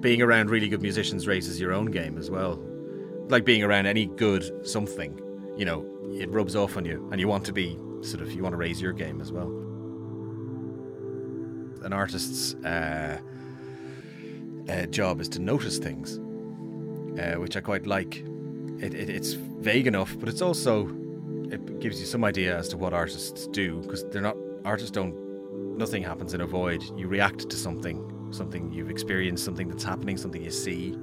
being around really good musicians raises your own game as well. Like being around any good something, you know, it rubs off on you, and you want to be sort of you want to raise your game as well. An artist's uh, uh, job is to notice things, uh, which I quite like. It, it, it's vague enough, but it's also it gives you some idea as to what artists do because they're not artists don't nothing happens in a void. You react to something, something you've experienced, something that's happening, something you see.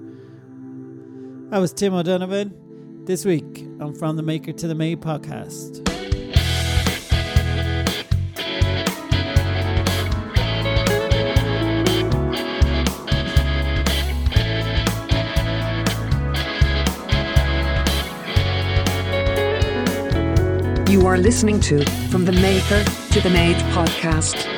I was Tim O'Donovan. This week I'm From the Maker to the Made podcast. You are listening to From the Maker to the Made podcast.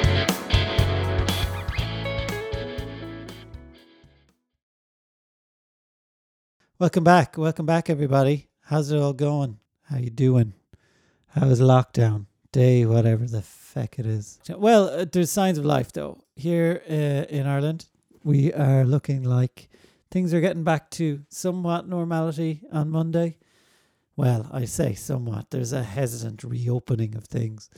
Welcome back. Welcome back, everybody. How's it all going? How you doing? How is lockdown? Day, whatever the feck it is. Well, uh, there's signs of life, though. Here uh, in Ireland, we are looking like things are getting back to somewhat normality on Monday. Well, I say somewhat. There's a hesitant reopening of things.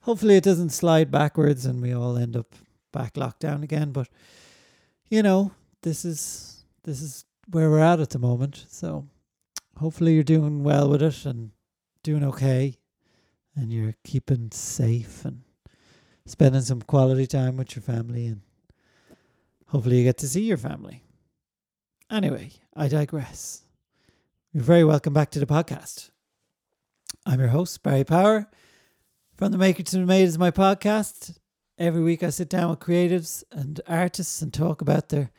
Hopefully, it doesn't slide backwards and we all end up back locked down again. But you know, this is this is where we're at at the moment. So hopefully, you're doing well with it and doing okay, and you're keeping safe and spending some quality time with your family, and hopefully, you get to see your family. Anyway, I digress. You're very welcome back to the podcast. I'm your host, Barry Power. From the Maker to the Made is my podcast. Every week I sit down with creatives and artists and talk about their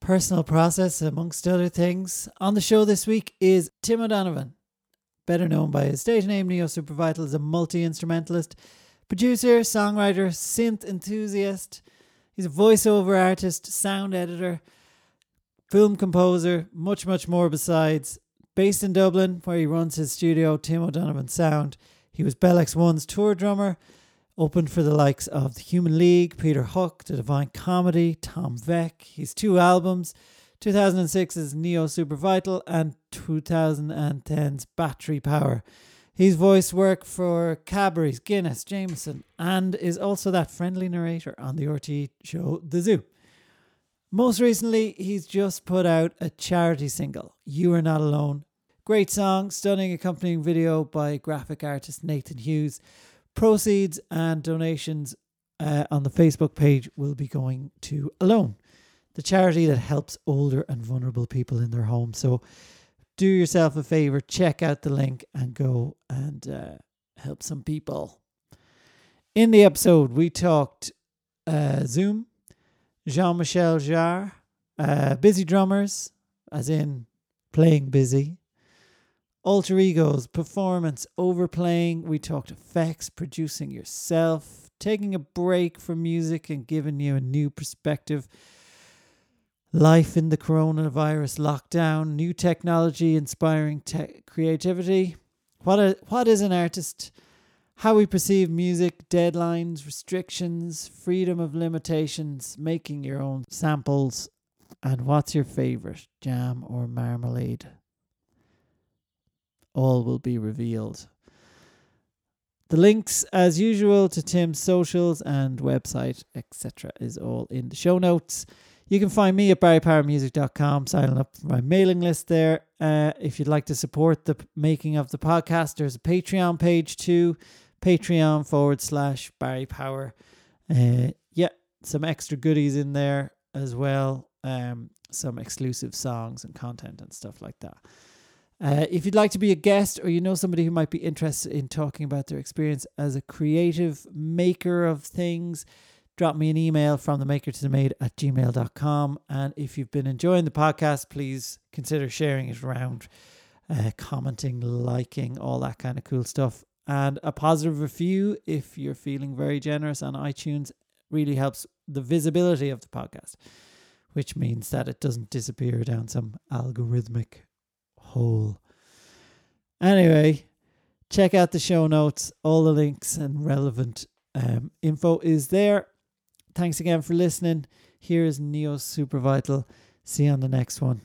personal process, amongst other things. On the show this week is Tim O'Donovan, better known by his stage name Neo Supervital, as a multi instrumentalist, producer, songwriter, synth enthusiast. He's a voiceover artist, sound editor, film composer, much, much more besides. Based in Dublin, where he runs his studio, Tim O'Donovan Sound. He was Bell X1's tour drummer, opened for the likes of the Human League, Peter Hook, The Divine Comedy, Tom Vek. His two albums 2006's Neo Super Vital and 2010's Battery Power. He's voice work for Cadbury's, Guinness, Jameson, and is also that friendly narrator on the RTÉ show The Zoo. Most recently, he's just put out a charity single, You Are Not Alone. Great song, stunning accompanying video by graphic artist Nathan Hughes. Proceeds and donations uh, on the Facebook page will be going to Alone, the charity that helps older and vulnerable people in their homes. So do yourself a favor, check out the link and go and uh, help some people. In the episode, we talked uh, Zoom, Jean Michel Jarre, uh, Busy Drummers, as in playing busy, alter egos, performance, overplaying. We talked effects, producing yourself, taking a break from music and giving you a new perspective. Life in the coronavirus lockdown, new technology inspiring te- creativity. What a, what is an artist? How we perceive music, deadlines, restrictions, freedom of limitations, making your own samples, and what's your favorite jam or marmalade? All will be revealed. The links, as usual, to Tim's socials and website, etc., is all in the show notes. You can find me at barrypowermusic.com, signing up for my mailing list there. Uh, if you'd like to support the making of the podcast, there's a Patreon page too, Patreon forward slash Barry Power. Uh, yeah, some extra goodies in there as well, um, some exclusive songs and content and stuff like that. Uh, if you'd like to be a guest or you know somebody who might be interested in talking about their experience as a creative maker of things, drop me an email from the maker to the made at gmail.com. And if you've been enjoying the podcast, please consider sharing it around, uh, commenting, liking, all that kind of cool stuff. And a positive review if you're feeling very generous on iTunes really helps the visibility of the podcast, which means that it doesn't disappear down some algorithmic hole. Anyway, check out the show notes. All the links and relevant um, info is there. Thanks again for listening. Here is Neo Super Vital. See you on the next one.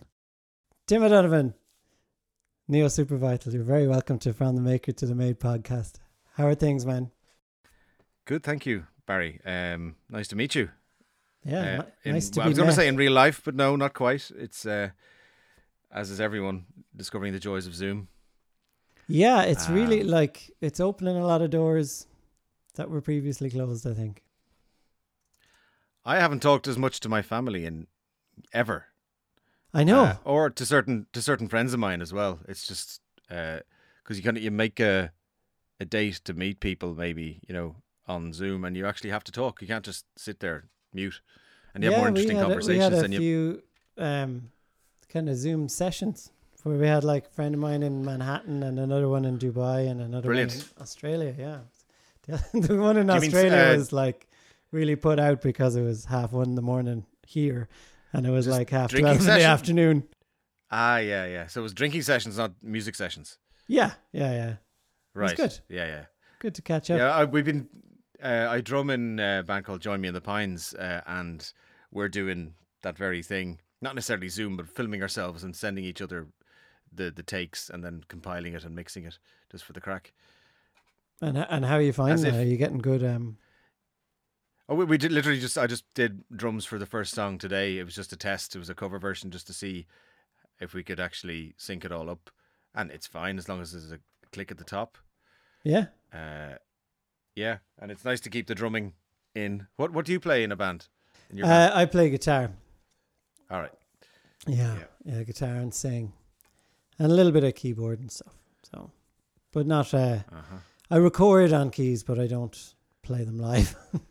Tim O'Donovan, Neo Super Vital. You're very welcome to From the Maker to the Made podcast. How are things, man? Good, thank you, Barry. Um, nice to meet you. Yeah, Uh, in- nice to well, be I was going to say in real life, but no, not quite. It's uh, as is everyone discovering the joys of Zoom. Yeah, it's really Um, like it's opening a lot of doors that were previously closed. I think. I haven't talked as much to my family in ever. I know. Uh, or to certain to certain friends of mine as well. It's just because you kind of you make a a date to meet people maybe you know on Zoom and you actually have to talk. You can't just sit there mute and you have more interesting conversations A, we had a and you few um, kind of Zoom sessions where we had like a friend of mine in Manhattan and another one in Dubai and another one in Australia. Yeah, the, the one in Do you mean, Australia uh, was like really put out because it was half one in the morning here, and it was like half drinking twelve in the afternoon. ah yeah yeah. So it was drinking sessions, not music sessions. Yeah, yeah, yeah. Right. good. Yeah yeah. Good to catch up. Yeah, I, we've been. Uh, I drum in a band called Join Me in the Pines, uh, and we're doing that very thing. Not necessarily Zoom, but filming ourselves and sending each other the the takes, and then compiling it and mixing it just for the crack. And and how are you finding that? Are you getting good? Um, Oh, we, we did literally just. I just did drums for the first song today. It was just a test. It was a cover version just to see if we could actually sync it all up, and it's fine as long as there's a click at the top. yeah. Uh, yeah, and it's nice to keep the drumming in. What What do you play in a band? In your band? Uh, I play guitar. All right. Yeah, yeah, guitar and sing, and a little bit of keyboard and stuff. So, but not. Uh, Uh-huh. I record on keys, but I don't play them live.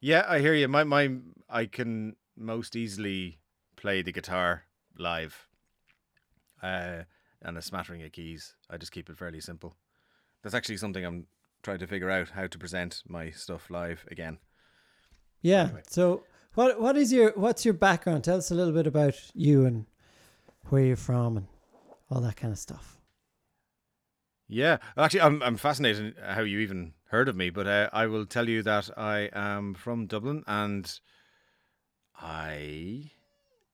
Yeah, I hear you. My my I can most easily play the guitar live. Uh and a smattering of keys. I just keep it fairly simple. That's actually something I'm trying to figure out how to present my stuff live again. yeah. Anyway. So, what what is your what's your background? Tell us a little bit about you and where you're from and all that kind of stuff. Yeah, actually, I'm I'm fascinated how you even heard of me, but uh, I will tell you that I am from Dublin, and I.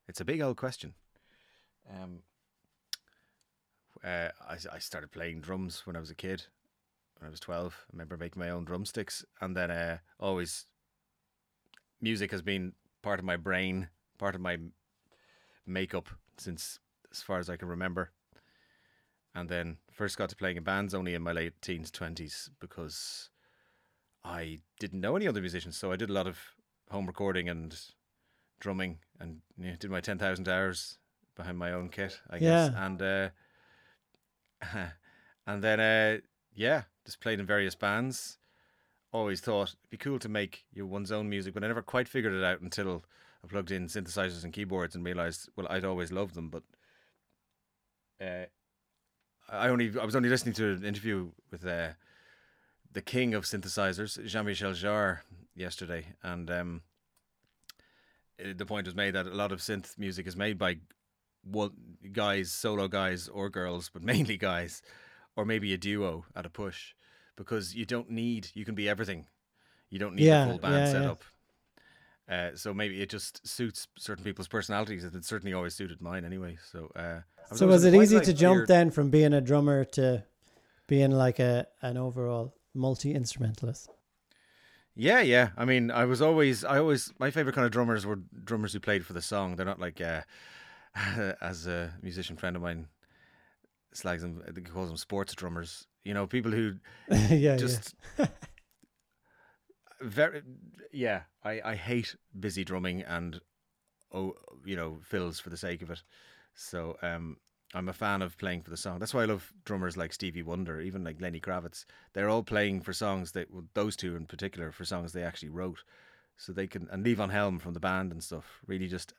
It's a big old question. Um. Uh, I I started playing drums when I was a kid. When I was twelve, I remember making my own drumsticks, and then uh, always. Music has been part of my brain, part of my makeup since as far as I can remember and then first got to playing in bands only in my late teens, twenties, because I didn't know any other musicians. So I did a lot of home recording and drumming, and you know, did my ten thousand hours behind my own kit, I guess. Yeah. And uh, and then uh, yeah, just played in various bands. Always thought it'd be cool to make your one's own music, but I never quite figured it out until I plugged in synthesizers and keyboards and realized, well, I'd always loved them, but. Uh, I only I was only listening to an interview with uh, the king of synthesizers, Jean-Michel Jarre, yesterday, and um, the point was made that a lot of synth music is made by one guys, solo guys or girls, but mainly guys, or maybe a duo at a push, because you don't need you can be everything. You don't need Yeah, a full band yeah, yeah. setup. Uh, so maybe it just suits certain people's personalities. and It certainly always suited mine anyway. So, uh, I So, was it easy like to jump weird- then from being a drummer to being like a an overall multi instrumentalist? Yeah, yeah. I mean, I was always, I always, my favorite kind of drummers were drummers who played for the song. They're not like, uh, as a musician friend of mine slags them, he calls them sports drummers. You know, people who yeah, just very, yeah. I I hate busy drumming and oh, you know, fills for the sake of it. So, um. I'm a fan of playing for the song. That's why I love drummers like Stevie Wonder, even like Lenny Kravitz. They're all playing for songs that well, those two in particular for songs they actually wrote, so they can and Levon Helm from the band and stuff. Really, just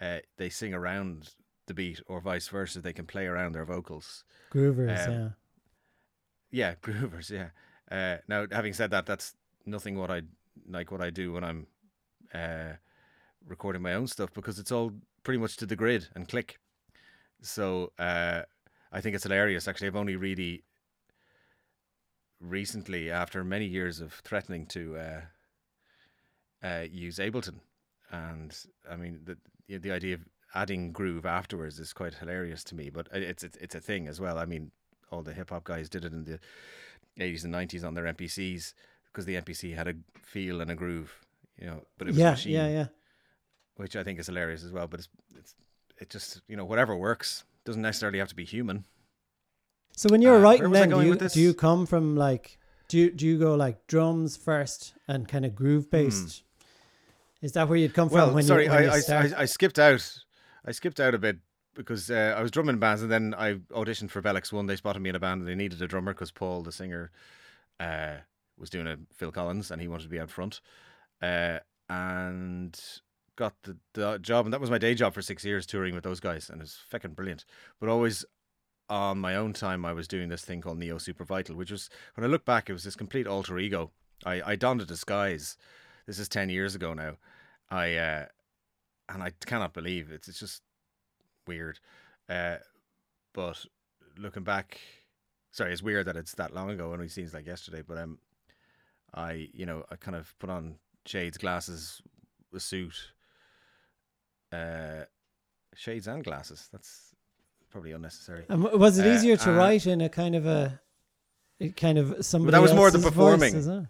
uh, they sing around the beat, or vice versa. They can play around their vocals. groovers. Um, yeah, Yeah, groovers. Yeah. Uh, now, having said that, that's nothing what I like what I do when I'm uh, recording my own stuff because it's all pretty much to the grid and click. So uh, I think it's hilarious. Actually, I've only really recently, after many years of threatening to uh, uh, use Ableton, and I mean the the the idea of adding groove afterwards is quite hilarious to me. But it's it's, it's a thing as well. I mean, all the hip hop guys did it in the eighties and nineties on their MPCs because the MPC had a feel and a groove, you know. But it was yeah, machine, yeah, yeah. which I think is hilarious as well. But it's it's it just you know whatever works doesn't necessarily have to be human. So when you're Uh, writing, then do you, do you come from like do you do you go like drums first and kind of groove based? Is that where you'd come from Hmm. Well, when sorry, you when you I, start? I I skipped out. I skipped out a bit because uh, I was drumming in bands, and then I auditioned for Bell X1. They spotted me in a band, and they needed a drummer because Paul, the singer, uh, was doing a Phil Collins, and he wanted to be out front. Uh, and got the, the job, and that was my day job for six years, touring with those guys, and it was fucking brilliant. But always on my own time, I was doing this thing called Neo Super Vital, which was when I look back, it was this complete alter ego. I, I donned a disguise. This is ten years ago now. I uh, and I cannot believe it. It's just weird. Uh, but looking back, sorry, it's weird that it's that long ago and it seems like yesterday. But um, I you know I kind of put on shades, glasses, a suit, uh, shades and glasses. That's probably unnecessary. And w- was it uh, easier to uh, write in a kind of a a kind of somebody that was more the performing. voice, it?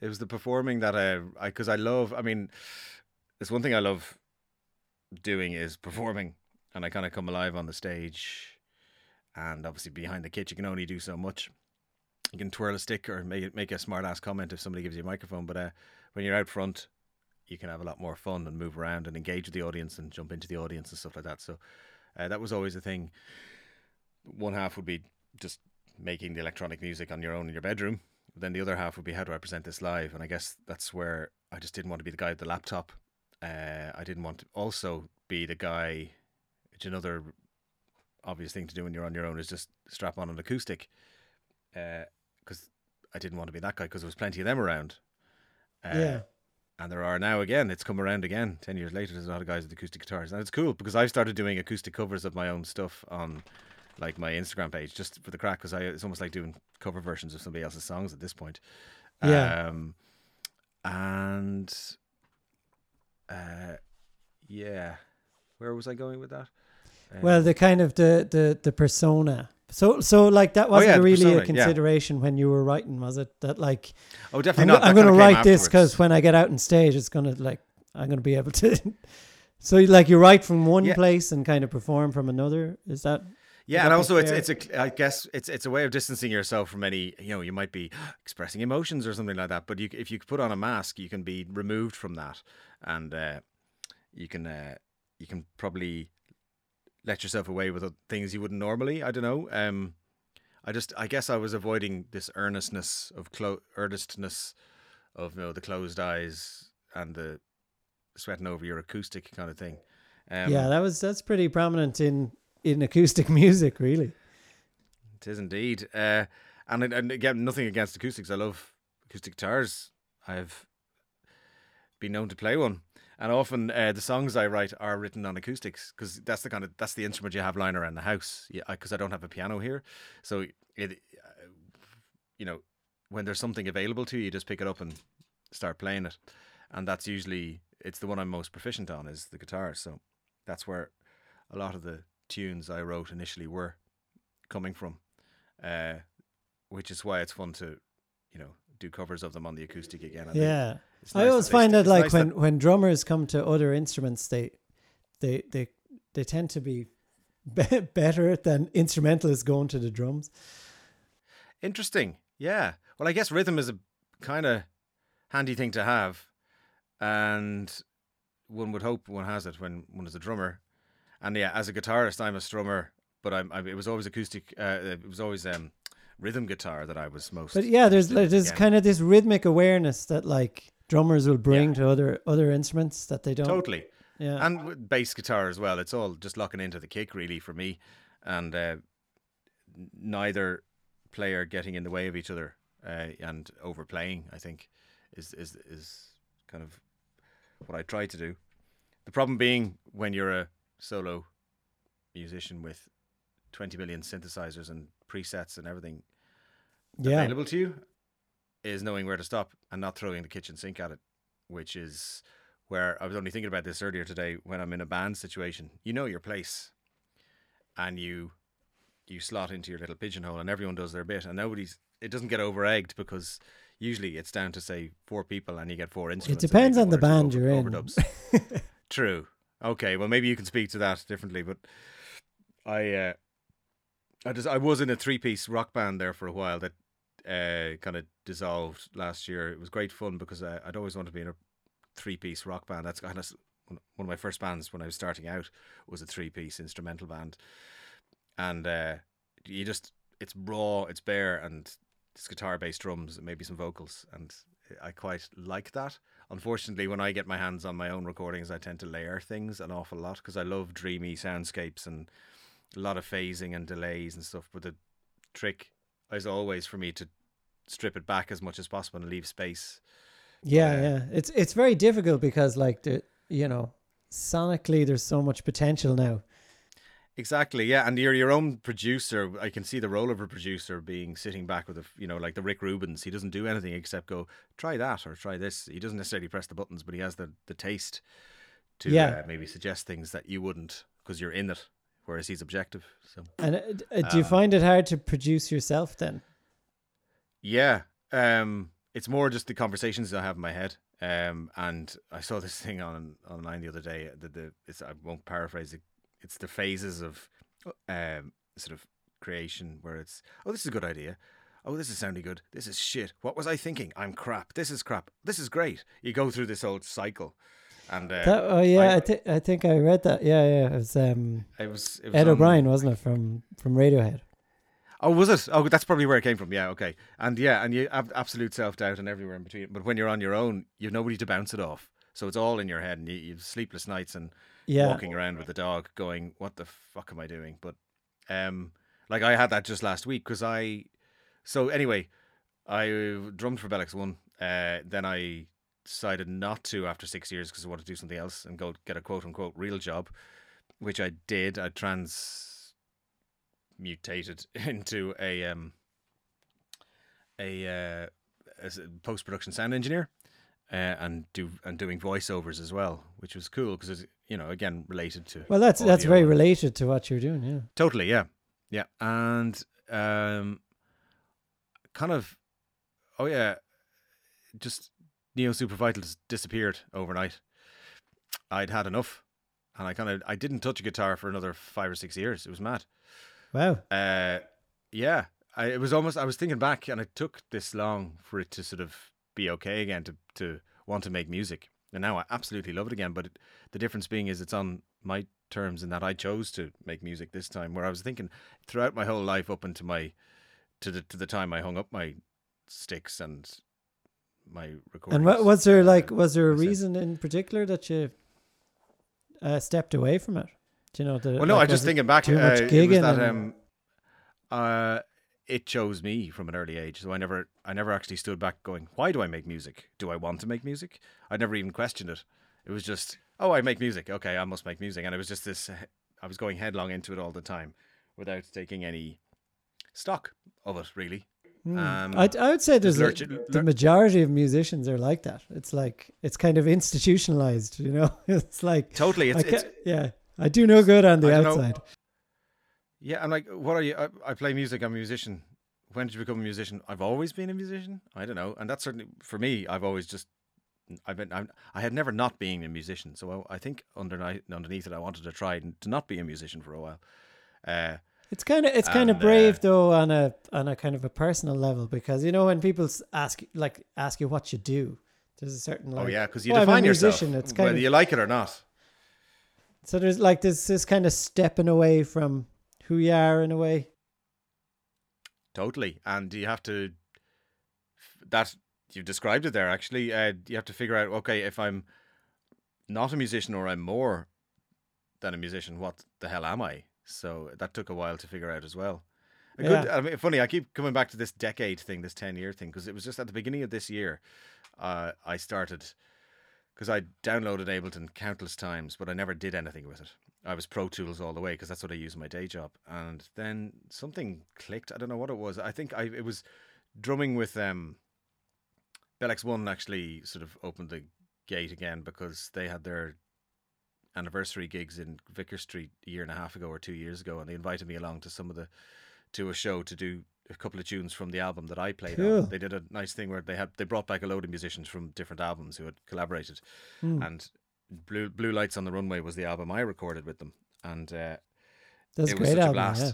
It was the performing that I, I, because I love. I mean, it's one thing I love doing is performing, and I kind of come alive on the stage. And obviously, behind the kit, you can only do so much. You can twirl a stick or make make a smart ass comment if somebody gives you a microphone. But uh, when you're out front, you can have a lot more fun and move around and engage with the audience and jump into the audience and stuff like that. So uh, that was always a thing. One half would be just making the electronic music on your own in your bedroom. Then the other half would be how do I present this live? And I guess that's where I just didn't want to be the guy with the laptop. Uh, I didn't want to also be the guy. Which another obvious thing to do when you're on your own is just strap on an acoustic. Because I didn't want to be that guy because there was plenty of them around. Uh, Yeah. And there are now again. It's come around again. Ten years later, there's a lot of guys with acoustic guitars, and it's cool because I've started doing acoustic covers of my own stuff on, like my Instagram page, just for the crack. Because I it's almost like doing cover versions of somebody else's songs at this point. Yeah. Um, and, uh, yeah, where was I going with that? Well, Um, the kind of the the the persona. So so like that wasn't Oh, yeah, really persona, a yeah. consideration when you were writing, was it? That like oh, definitely I'm, not. I'm going to write this because when I get out on stage, it's going to like I'm going to be able to. so like you write from one Yeah. place and kind of perform from another. Is that? Yeah, and also it's it's a I guess it's it's a way of distancing yourself from any you know you might be expressing emotions or something like that, but you if you put on a mask, you can be removed from that, and uh, you can uh, you can probably let yourself away with things you wouldn't normally. I don't know. Um, I just I guess I was avoiding this earnestness of clo- earnestness of you know the closed eyes and the sweating over your acoustic kind of thing. Um, yeah, that was that's pretty prominent in in acoustic music, really. It is indeed. Uh, and, and again, nothing against acoustics. I love acoustic guitars. I've been known to play one. And often uh, the songs I write are written on acoustics because that's the kind of that's the instrument you have lying around the house. Yeah, because I don't have a piano here, so it, you know, when there's something available to you, you just pick it up and start playing it, and that's usually it's the one I'm most proficient on is the guitar. So that's where a lot of the tunes I wrote initially were coming from, uh, which is why it's fun to, you know, do covers of them on the acoustic again. They- Yeah, it's I always they find that like nice when when drummers come to other instruments, they they they they tend to be, be better than instrumentalists going to the drums. Interesting. Yeah. Well, I guess rhythm is a kind of handy thing to have, and one would hope one has it when one is a drummer. And yeah, as a guitarist, I'm a strummer, but I'm, i it was always acoustic. Uh, it was always um, rhythm guitar that I was most. But yeah, there's in, there's kind of this rhythmic awareness that like drummers will bring to other other instruments that they don't. totally. Yeah. and with bass guitar as well. It's all just locking into the kick really for me, and uh, neither player getting in the way of each other uh, and overplaying. I think is is is kind of what I try to do. The problem being when you're a solo musician with 20 million synthesizers and presets and everything yeah. available to you is knowing where to stop and not throwing the kitchen sink at it which is where I was only thinking about this earlier today when I'm in a band situation. You know your place, and you you slot into your little pigeonhole, and everyone does their bit, and nobody's. It doesn't get over egged because usually it's down to say four people, and you get four instruments. It depends on the band two you're in. overdubs. True. Okay. Well, maybe you can speak to that differently, but I, uh, I just I was in a three piece rock band there for a while that uh, kind of dissolved last year. It was great fun because I, I'd always wanted to be in a three piece rock band. That's kind of one of my first bands when I was starting out was a three piece instrumental band, and uh, you just it's raw, it's bare, and it's guitar, bass, drums, and maybe some vocals, and I quite like that. Unfortunately, when I get my hands on my own recordings, I tend to layer things an awful lot because I love dreamy soundscapes and a lot of phasing and delays and stuff. But the trick is always for me to strip it back as much as possible and leave space. Yeah, Yeah. yeah. It's it's very difficult because like the you know, sonically there's so much potential now. Exactly, yeah, and you're your own producer. I can see the role of a producer being sitting back with a, you know, like the Rick Rubins. He doesn't do anything except go try that or try this. He doesn't necessarily press the buttons, but he has the the taste to Yeah. uh, maybe suggest things that you wouldn't because you're in it, whereas he's objective. So And uh, uh, do you Uh, find it hard to produce yourself then? yeah, um, it's more just the conversations I have in my head. Um, and I saw this thing on online the other day. The, the it's, I won't paraphrase it. It's the phases of um, sort of creation where it's oh this is a good idea. Oh, this is sounding good. This is shit. What was I thinking? I'm crap. This is crap. This is great. You go through this old cycle, and uh, That, oh yeah, I, I- thi- I think I read that. Yeah, yeah. It was um it was, it was Ed on- O'Brien, wasn't it, from from Radiohead? Oh, was it? Oh, that's probably where it came from. Yeah, okay. And yeah, and you have absolute self doubt and everywhere in between. But when you're on your own, you've nobody to bounce it off. So it's all in your head, and you, you've sleepless nights and Yeah. walking around with the dog, going, "What the fuck am I doing?" But um, like I had that just last week because I. So anyway, I drummed for Bell X1. Uh, then I decided not to after six years because I wanted to do something else and go get a quote unquote real job, which I did. I transmutated into a um a, uh, post production sound engineer. Uh, and do and doing voiceovers as well, which was cool because it's you know again related to Well, that's that's very related to what you're doing. Yeah. Totally, yeah, yeah, and um, kind of, oh yeah, just Neo Super Vital just disappeared overnight. I'd had enough, and I kind of I didn't touch a guitar for another five or six years. It was mad. Wow. Uh, yeah, I, it was almost. I was thinking back, and it took this long for it to sort of be okay again to to want to make music. And now I absolutely love it again. But it, the difference being is it's on my terms in that I chose to make music this time. Where I was thinking throughout my whole life up into my to the to the time I hung up my sticks and my recordings. And what was there like? uh, Was there a reason in particular that you uh, stepped away from it? Do you know? It, Well, no, like, I just thinking back. Too uh, much gigging. that um, uh, it chose me from an early age. So I never, I never actually stood back going, "Why do I make music? Do I want to make music?" I never even questioned it. It was just, "Oh, I make music. Okay, I must make music." And it was just this. I was going headlong into it all the time, without taking any stock of it. Really, Hmm. um, I I would say there's a, the majority of musicians are like that. It's like it's kind of institutionalized. You know, it's like totally. It's, I it's yeah. I do no good on the don't know. Yeah, I'm like, what are you? I, I play music. I'm a musician. When did you become a musician? I've always been a musician. I don't know, and that's certainly for me. I've always just, I've been, I'm, I had never not being a musician. So I, I think underneath, underneath it, I wanted to try to not be a musician for a while. Uh, It's kind of it's kind of brave uh, though on a on a kind of a personal level because you know when people ask like ask you what you do, there's a certain like oh yeah, because you well, define yourself musician, it's kind whether of- you like it or not. so there's like this this kind of stepping away from who you are in a way. Totally, and you have to. That you described it there. Actually, uh, you have to figure out. Okay, if I'm not a musician or I'm more than a musician, what the hell am I? So that took a while to figure out as well. A good, Yeah. I mean, funny. I keep coming back to this decade thing, this ten year thing, because it was just at the beginning of this year. Uh, I started because I downloaded Ableton countless times, but I never did anything with it. I was Pro Tools all the way because that's what I use in my day job. And then something clicked. I don't know what it was. I think I it was drumming with um Bell X1 actually sort of opened the gate again because they had their anniversary gigs in Vicar Street a year and a half ago or two years ago, and they invited me along to some of the to a show to do a couple of tunes from the album that I played Cool. on. They did a nice thing where they had they brought back a load of musicians from different albums who had collaborated, Hmm. and Blue Blue Lights on the Runway was the album I recorded with them, and uh, That's it was great such a blast. Yeah.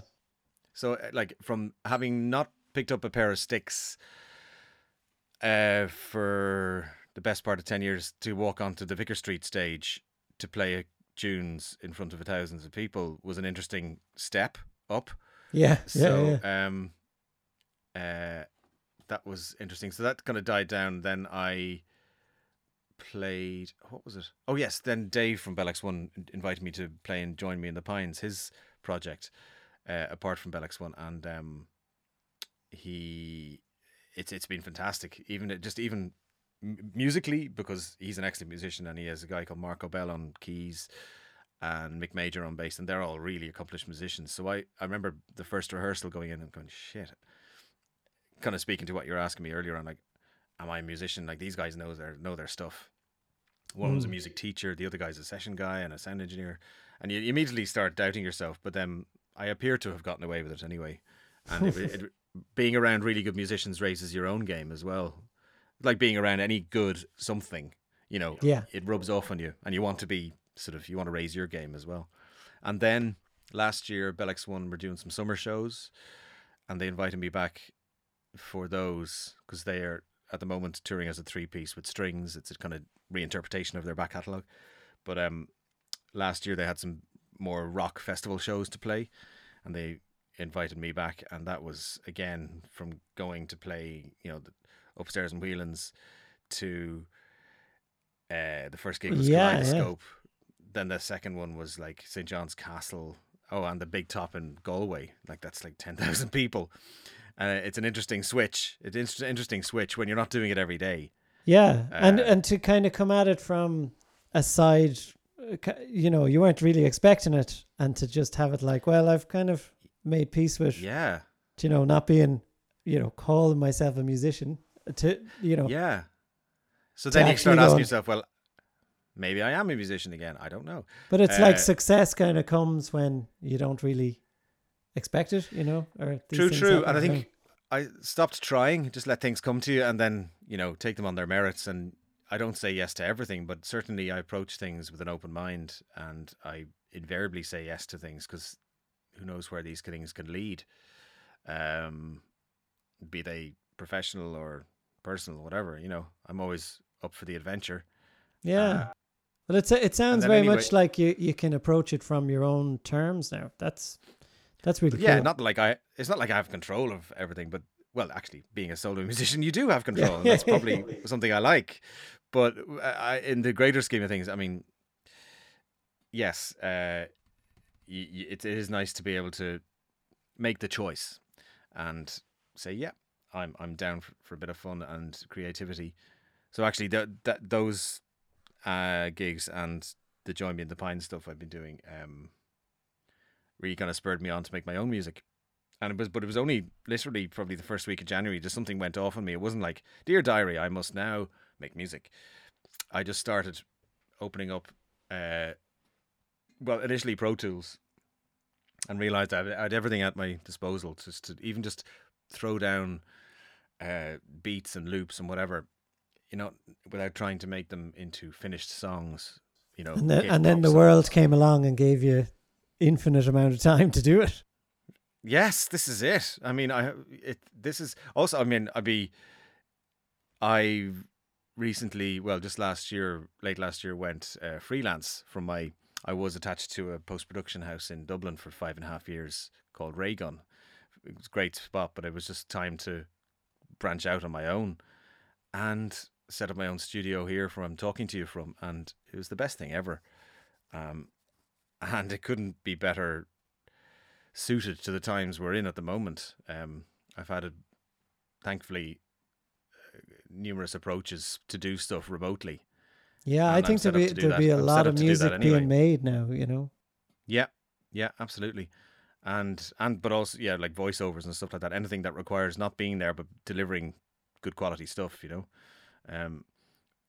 So, uh, like, from having not picked up a pair of sticks uh, for the best part of 10 years to walk onto the Vicar Street stage to play tunes in front of thousands of people was an interesting step up. Yeah. Yeah. So, yeah. um, uh, that was interesting. So that kind of died down. Then I played. What was it? Oh yes. Then Dave from Bell X1 invited me to play and join me in the Pines, his project, uh, apart from Bell X1, and um, he, it's it's been fantastic. Even just even musically because he's an excellent musician and he has a guy called Marco Bell on keys and Mick Major on bass, and they're all really accomplished musicians. So I, I remember the first rehearsal going in and going, shit. Kind of speaking to what you were asking me earlier on, like, am I a musician? Like these guys know their know their stuff. One was a Mm. music teacher, the other guy's a session guy and a sound engineer, and you immediately start doubting yourself. But then I appear to have gotten away with it anyway, and it, it, being around really good musicians raises your own game as well. Like being around any good something, you know, Yeah. it rubs off on you, and you want to be sort of you want to raise your game as well. And then last year, Bell X1 were doing some summer shows, and they invited me back for those because they are at the moment touring as a three piece with strings. It's a kind of reinterpretation of their back catalogue. But um, last year they had some more rock festival shows to play, and they invited me back, and that was again from going to play, you know, the upstairs in Whelan's to uh, the first gig was Yeah, yeah. Kaleidoscope. Then the second one was like St John's Castle. Oh, and the Big Top in Galway. Like that's like ten thousand people. Uh, it's an interesting switch. It's an interesting switch when you're not doing it every day. Yeah, and Uh, and to kind of come at it from a side, uh, you know, you weren't really expecting it, and to just have it like, well, I've kind of made peace with, Yeah, you know, not being, you know, calling myself a musician. To you know, yeah. So then you start asking yourself, well, maybe I am a musician again. I don't know. but it's like uh, success kind of comes when you don't really expect it, you know, or True, true. happen And I think. I stopped trying, just let things come to you and then, you know, take them on their merits. And I don't say yes to everything, but certainly I approach things with an open mind and I invariably say yes to things because who knows where these things can lead. Um, be they professional or personal, whatever, you know, I'm always up for the adventure. yeah. uh, Well, it's it sounds very anyway- much like you you can approach it from your own terms now. That's that's really yeah, cool. not like I. It's not like I have control of everything, but well, actually, being a solo musician, you do have control, and that's probably something I like. But uh, I, in the greater scheme of things, I mean, yes, uh, y- y- it is nice to be able to make the choice and say, yeah, I'm I'm down for, for a bit of fun and creativity. So actually, th- that those uh, gigs and the Join Me in the Pine stuff I've been doing. Um, really kind of spurred me on to make my own music. And it was, but it was only literally probably the first week of January. Just something went off on me. It wasn't like, dear diary, I must now make music. I just started opening up, uh, well, initially Pro Tools, and realized I had, everything at my disposal just to even just throw down uh, beats and loops and whatever, you know, without trying to make them into finished songs. You know, and then and then the songs. world came along and gave you infinite amount of time to do it. Yes, this is it. I mean, I it this is also. I mean, I'd be. I recently, well, just last year, late last year, went uh, freelance from my. I was attached to a post production house in Dublin for five and a half years called Raygun. It was a great spot, but it was just time to branch out on my own and set up my own studio here from I'm talking to you from, and it was the best thing ever. Um, and it couldn't be better suited to the times we're in at the moment. Um, I've had, a, thankfully, uh, numerous approaches to do stuff remotely. Yeah, I think there'll be there'll that. be a I'm lot of up to do that music anyway. being made now. You know. Yeah, yeah, absolutely. And and but also yeah, like voiceovers and stuff like that. Anything that requires not being there but delivering good quality stuff, you know. Um,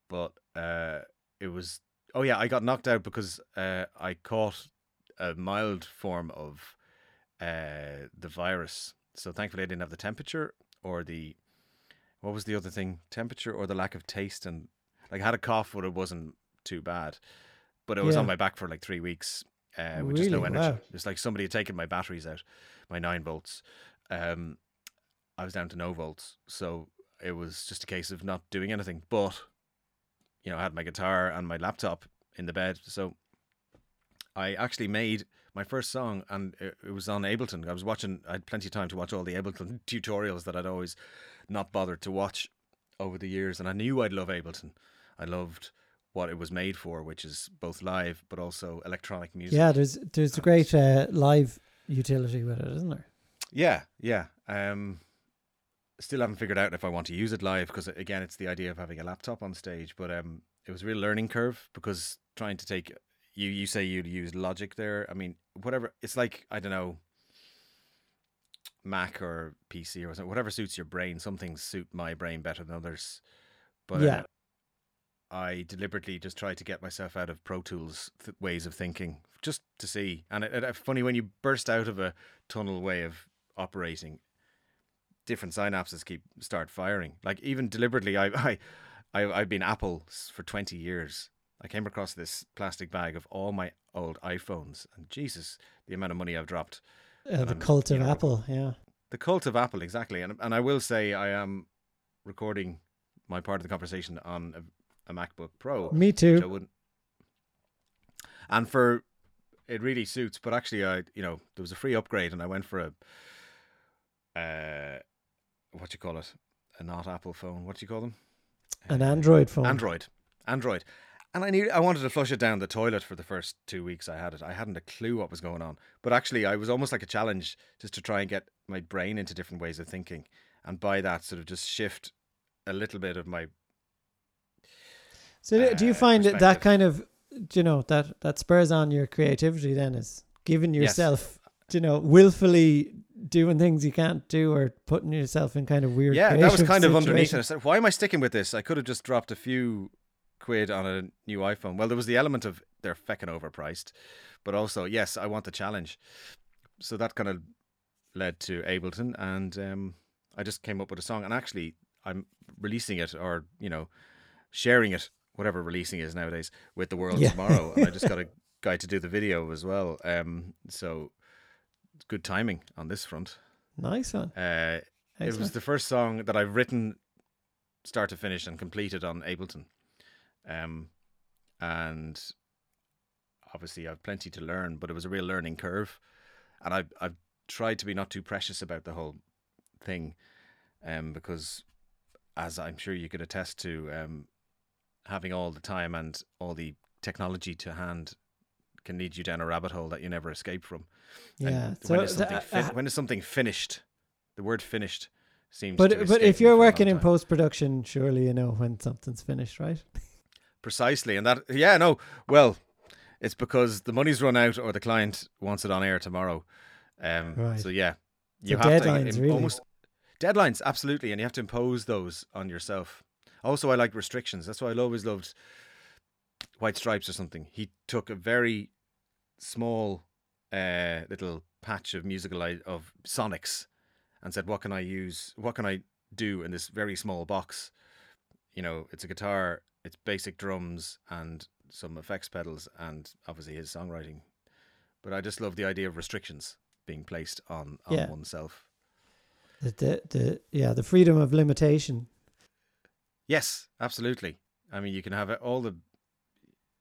but uh, it was. Oh yeah, I got knocked out because uh, I caught a mild form of uh, the virus. So thankfully, I didn't have the temperature or the what was the other thing? Temperature or the lack of taste, and like I had a cough, but it wasn't too bad. But it was Yeah. on my back for like three weeks uh, with just no Really? energy. Wow. It's like somebody had taken my batteries out, my nine volts. Um, I was down to no volts, so it was just a case of not doing anything. But you know, I had my guitar and my laptop in the bed, so I actually made my first song, and it, it was on Ableton. I was watching; I had plenty of time to watch all the Ableton tutorials that I'd always not bothered to watch over the years, and I knew I'd love Ableton. I loved what it was made for, which is both live but also electronic music. Yeah, there's there's a great uh, live utility with it, isn't there? Yeah, yeah. Um, still haven't figured out if I want to use it live because again, it's the idea of having a laptop on stage. But um, it was a real learning curve because trying to take you you say you'd use Logic there. I mean, whatever. It's like I don't know. Mac or PC or something, whatever suits your brain. Some things suit my brain better than others. But Yeah. uh, I deliberately just tried to get myself out of Pro Tools th- ways of thinking, just to see. And it, it, funny when you burst out of a tunnel way of operating, different synapses keep start firing. Like even deliberately, I I, I I've been Apple for twenty years. I came across this plastic bag of all my old iPhones, and Jesus, the amount of money I've dropped. Uh, the I'm, cult you of know, Apple, yeah. The cult of Apple, exactly. And and I will say I am recording my part of the conversation on a, a MacBook Pro. Me too. wouldn't. And for it really suits, but actually, I you know there was a free upgrade, and I went for a uh, what you call it, a not Apple phone. What do you call them? An Android phone. Android, Android. And I need I wanted to flush it down the toilet for the first two weeks I had it. I hadn't a clue what was going on. But actually I was almost like a challenge just to try and get my brain into different ways of thinking. And by that sort of just shift a little bit of my So do- do you uh, find that that kind of, you know, that that spurs on your creativity then is giving yourself, do you know, willfully doing things you can't do or putting yourself in kind of weird Yeah, that was kind of underneath it. I said, why am I sticking with this? I could have just dropped a few quid on a new iPhone. Well, there was the element of they're feckin' overpriced, but also, yes, I want the challenge. So that kind of led to Ableton, and um, I just came up with a song. And actually, I'm releasing it, or you know, sharing it, whatever releasing is nowadays, with the world Yeah. tomorrow. and I just got a guy to do the video as well. Um, so good timing on this front. Nice one. Uh, it was the first song that I've written start to finish and completed on Ableton. Um, and obviously I've plenty to learn, but it was a real learning curve. And I've, I've tried to be not too precious about the whole thing, um, because as I'm sure you could attest to, um, having all the time and all the technology to hand can lead you down a rabbit hole that you never escape from. Yeah. when, So, is the- something uh, uh, when is something finished? The word finished seems. but but if you're for a long working in post production, surely you know when something's finished, right? precisely, and that yeah, no, well, it's because the money's run out or the client wants it on air tomorrow. Um, Right. So yeah, So you have deadlines, to im- really. almost deadlines, absolutely, and you have to impose those on yourself. Also, I like restrictions. That's why I always loved White Stripes or something. He took a very small uh, little patch of musical of sonics and said, "What can I use? What can I do in this very small box?" You know, it's a guitar, it's basic drums and some effects pedals, and obviously his songwriting. But I just love the idea of restrictions being placed on on Yeah. oneself. The, the the yeah the freedom of limitation. Yes, absolutely. I mean, you can have all the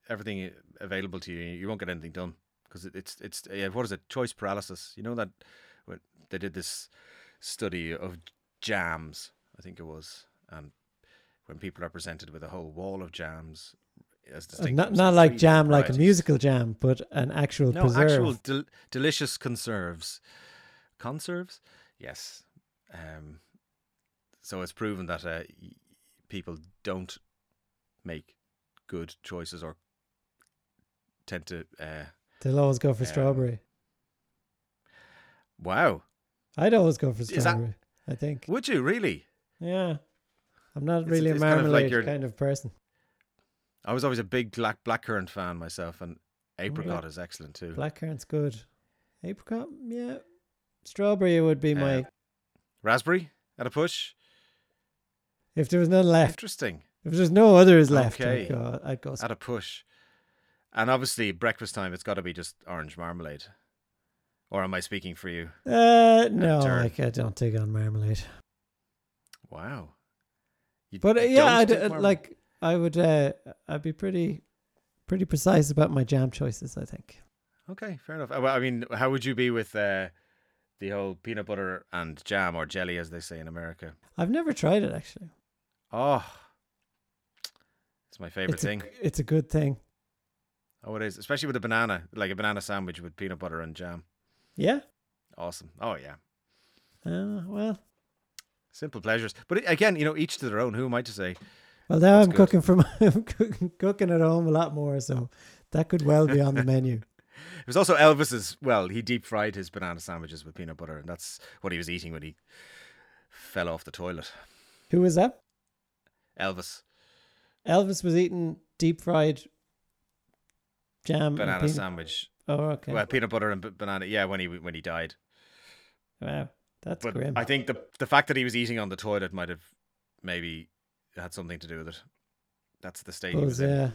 everything available to you. You won't get anything done because it, it's it's yeah, what is it? Choice paralysis. You know that they did this study of jams, I think it was, and when people are presented with a whole wall of jams, as distinct not not like jam, different like a musical jam, but an actual No, preserve. actual del- delicious conserves. Conserves? Yes. Um, so it's proven that uh, people don't make good choices or tend to. Uh, They'll always go for strawberry. wow. I'd always go for Is that- strawberry. I think. Would you really? Yeah, I'm not It's- really it's a kind of like marmalade your- kind of person. I was always a big black blackcurrant fan myself, and apricot yeah. is excellent too. Blackcurrant's good. Apricot, yeah. Strawberry would be my. Uh, Raspberry at a push. if there was none left, Interesting. if there's no others left, Okay. I'd go. I'd go. At a push. And obviously, breakfast time, it's got to be just orange marmalade. Or am I speaking for you? Uh, no, like I don't dig on marmalade. Wow. You- But uh, yeah, I'd, uh, like I would. Uh, I'd be pretty, pretty precise about my jam choices. I think. Okay, fair enough. Well, I mean, how would you be with uh, the whole peanut butter and jam or jelly, as they say in America? I've never tried it actually. Oh, it's my favorite It's a, thing. it's a good thing. Oh, it is, especially with a banana, like a banana sandwich with peanut butter and jam. Yeah. Awesome. Oh yeah, Uh, well, simple pleasures. But again, you know, each to their own. Who am I to say? well now I'm good. cooking my, I'm cooking, cooking at home a lot more, so that could well be on the menu. It was also Elvis's. Well, he deep fried his banana sandwiches with peanut butter, and that's what he was eating when he fell off the toilet. Who was that? Elvis, Elvis was eating deep fried jam. banana peanut- sandwich. Oh, okay. Well, peanut butter and b- banana. Yeah, when he when he died. wow, that's But grim. I think the the fact that he was eating on the toilet might have maybe had something to do with it. That's the state he was in. uh,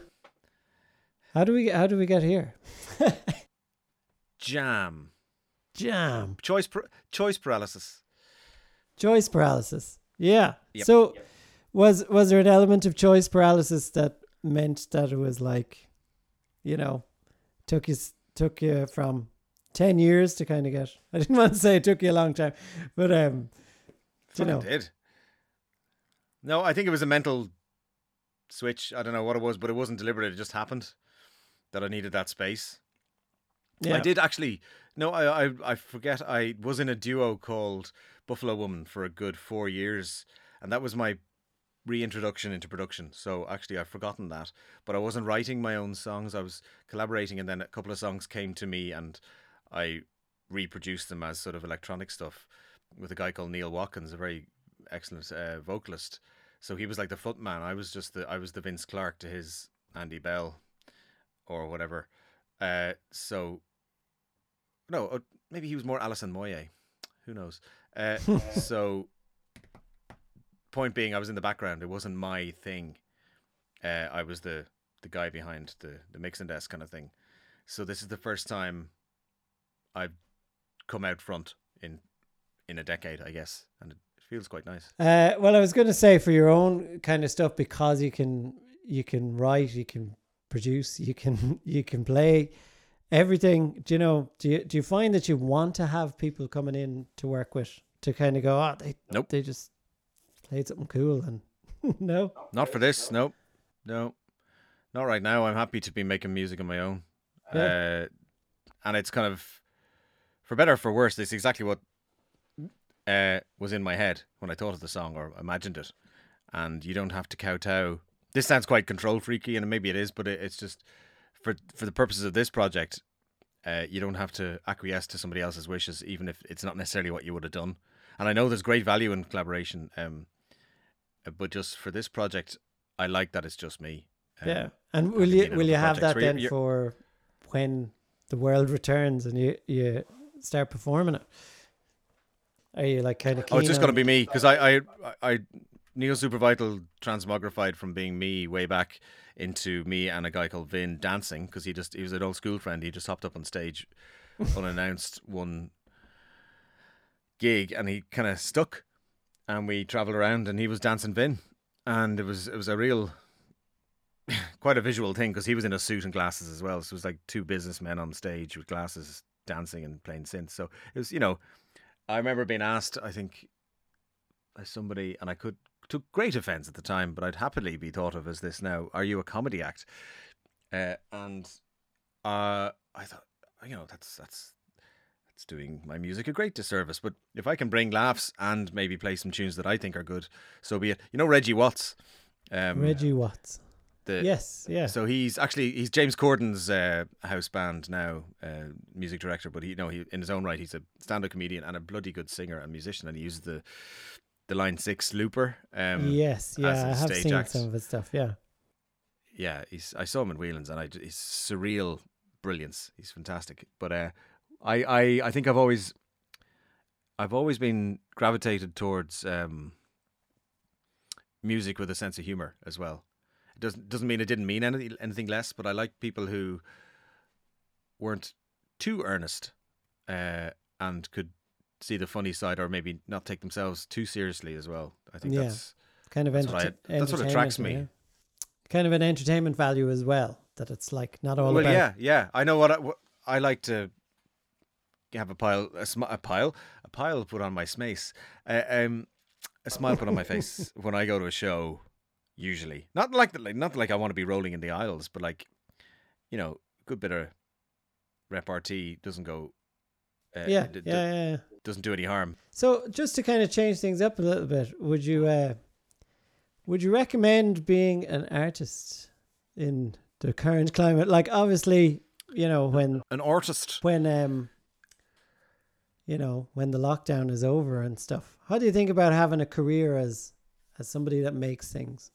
how do we how do we get here? Jam. Jam. Choice par- choice paralysis. Choice paralysis. Yeah. Yep. So was was there an element of choice paralysis that meant that it was like, you know, took you took you from ten years to kind of get? I didn't want to say it took you a long time, but um, you know, did. No, I think it was a mental switch. I don't know what it was, but it wasn't deliberate. It just happened that I needed that space. yeah. I did actually. No, I, I I forget. I was in a duo called Buffalo Woman for a good four years, and that was my reintroduction into production. So actually, I've forgotten that. But I wasn't writing my own songs. I was collaborating, and then a couple of songs came to me, and I reproduced them as sort of electronic stuff with a guy called Neil Watkins, a very excellent uh, vocalist. So he was like the footman. I was just the I was the Vince Clarke to his Andy Bell, or whatever. Uh, so no, uh, maybe he was more Alison Moyet. Who knows? Uh, so point being, I was in the background. It wasn't my thing. Uh, I was the the guy behind the the mixing desk kind of thing. So this is the first time I've come out front in in a decade, I guess, and it feels quite nice. Uh, well, I was going to say for your own kind of stuff because you can you can write, you can produce, you can you can play everything. Do you know? Do you do you find that you want to have people coming in to work with to kind of go, oh, they Nope. they just played something cool and no, Not for this, no, no, not right now. I'm happy to be making music on my own, Yeah. uh, and it's kind of, for better or for worse, it's exactly what uh, was in my head when I thought of the song or imagined it, and you don't have to kowtow. This sounds quite control freaky, and maybe it is, but it, it's just for for the purposes of this project, uh, you don't have to acquiesce to somebody else's wishes, even if it's not necessarily what you would have done. And I know there's great value in collaboration. Um, but just for this project, I like that it's just me. Um, yeah. And will you will you have that then you're- for when the world returns and you you start performing it? Are you like kind of? Oh, it's just going to be me because I, I, I, Neo Supervital transmogrified from being me way back into me and a guy called Vin dancing because he just he was an old school friend. He just hopped up on stage unannounced one gig and he kind of stuck, and we travelled around and he was dancing Vin, and it was it was a real. Quite a visual thing because he was in a suit and glasses as well. So it was like two businessmen on stage with glasses dancing and playing synth. So it was, you know, I remember being asked, I think, by somebody, and I could took great offence at the time, but I'd happily be thought of as this now. Are you a comedy act? Uh, and uh, I thought, you know, that's that's that's doing my music a great disservice. But if I can bring laughs and maybe play some tunes that I think are good, so be it. You know, Reggie Watts. Um, Reggie Watts. the, Yes, yeah. so he's actually he's James Corden's uh, house band now, uh, music director. But he, you know, he in his own right, he's a stand-up comedian and a bloody good singer and musician. And he uses the the line six looper. Um, yes, yeah, I have seen act. some of his stuff. Yeah, yeah, he's. I saw him in Whelan's, and I he's surreal brilliance. He's fantastic. But uh, I, I, I think I've always, I've always been gravitated towards um, music with a sense of humor as well. It doesn't doesn't mean it didn't mean anything anything less, but I like people who weren't too earnest uh, and could see the funny side, or maybe not take themselves too seriously as well. I think Yeah. that's Kind of That's what I- that's what attracts me. yeah. Kind of an entertainment value as well. That it's like not all well, about. yeah, yeah. I know what I, what I like to have a pile, a, sm- a pile, a pile put on my smace, uh, um, a smile put on my face when I go to a show. Usually, not like that, like not like I want to be rolling in the aisles, but like, you know, a good bit of repartee doesn't go. Uh, yeah, d- yeah, yeah, yeah. doesn't do any harm. So just to kind of change things up a little bit, would you uh, would you recommend being an artist in the current climate? Like obviously, you know, when An artist. when um you know, when the lockdown is over and stuff. How do you think about having a career as as somebody that makes things?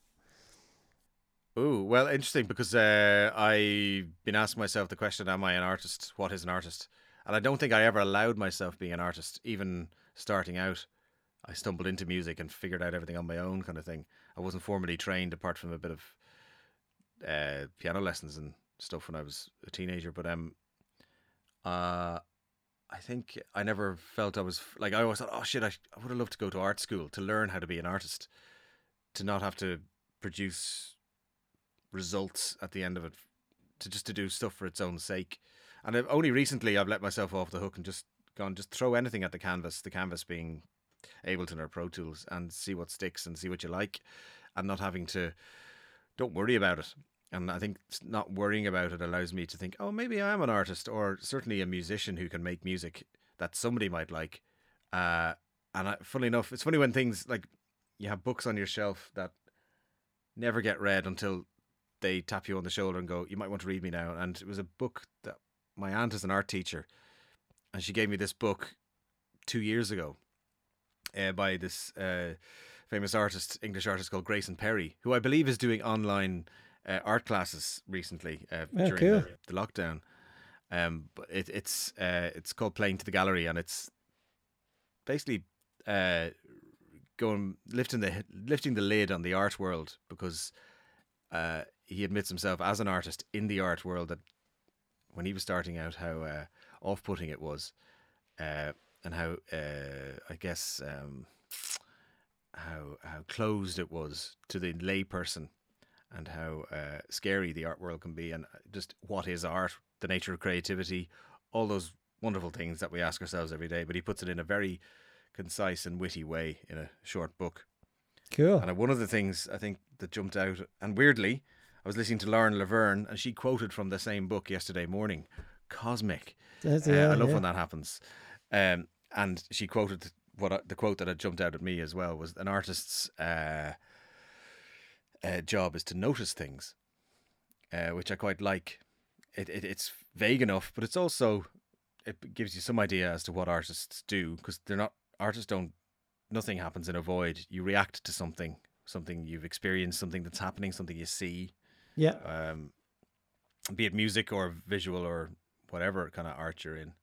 Ooh, well, interesting because uh, I've been asking myself the question: Am I an artist? What is an artist? And I don't think I ever allowed myself being an artist, even starting out. I stumbled into music and figured out everything on my own, kind of thing. I wasn't formally trained, apart from a bit of uh, piano lessons and stuff when I was a teenager. But um, uh, think I never felt I was like I always thought, oh shit, I, I would have loved to go to art school to learn how to be an artist, to not have to produce results at the end of it, to just to do stuff for its own sake. And I've, only recently I've let myself off the hook and just gone, just throw anything at the canvas. The canvas being Ableton or Pro Tools, and see what sticks and see what you like, and not having to. Don't worry about it. And I think not worrying about it allows me to think, oh, maybe I am an artist, or certainly a musician who can make music that somebody might like. Uh, and I, funny enough, it's funny when things like you have books on your shelf that never get read until they tap you on the shoulder and go, "You might want to read me now." And it was a book that my aunt is an art teacher, and she gave me this book two years ago uh, by this uh, famous artist, English artist called Grayson Perry, who I believe is doing online uh, art classes recently uh, Oh, during cool. the, the lockdown. Um, but it, it's uh, it's called Playing to the Gallery, and it's basically uh, going lifting the lifting the lid on the art world because uh, he admits himself as an artist in the art world that when he was starting out, how uh, off-putting it was, uh, and how uh, I guess um, how how closed it was to the layperson, and how uh, scary the art world can be, and just what is art, the nature of creativity, all those wonderful things that we ask ourselves every day. But he puts it in a very concise and witty way in a short book. Cool. And one of the things I think that jumped out, and weirdly, I was listening to Lauren Laverne, and she quoted from the same book yesterday morning, "Cosmic." That's, Uh, yeah, I love yeah. when that happens. Um, and she quoted what I, the quote that had jumped out at me as well was an artist's uh, uh, job is to notice things, uh, which I quite like. It, it it's vague enough, but it's also it gives you some idea as to what artists do because they're not artists don't nothing happens in a void. You react to something, something you've experienced, something that's happening, something you see Yeah. um, be it music or visual or whatever kind of art you're in.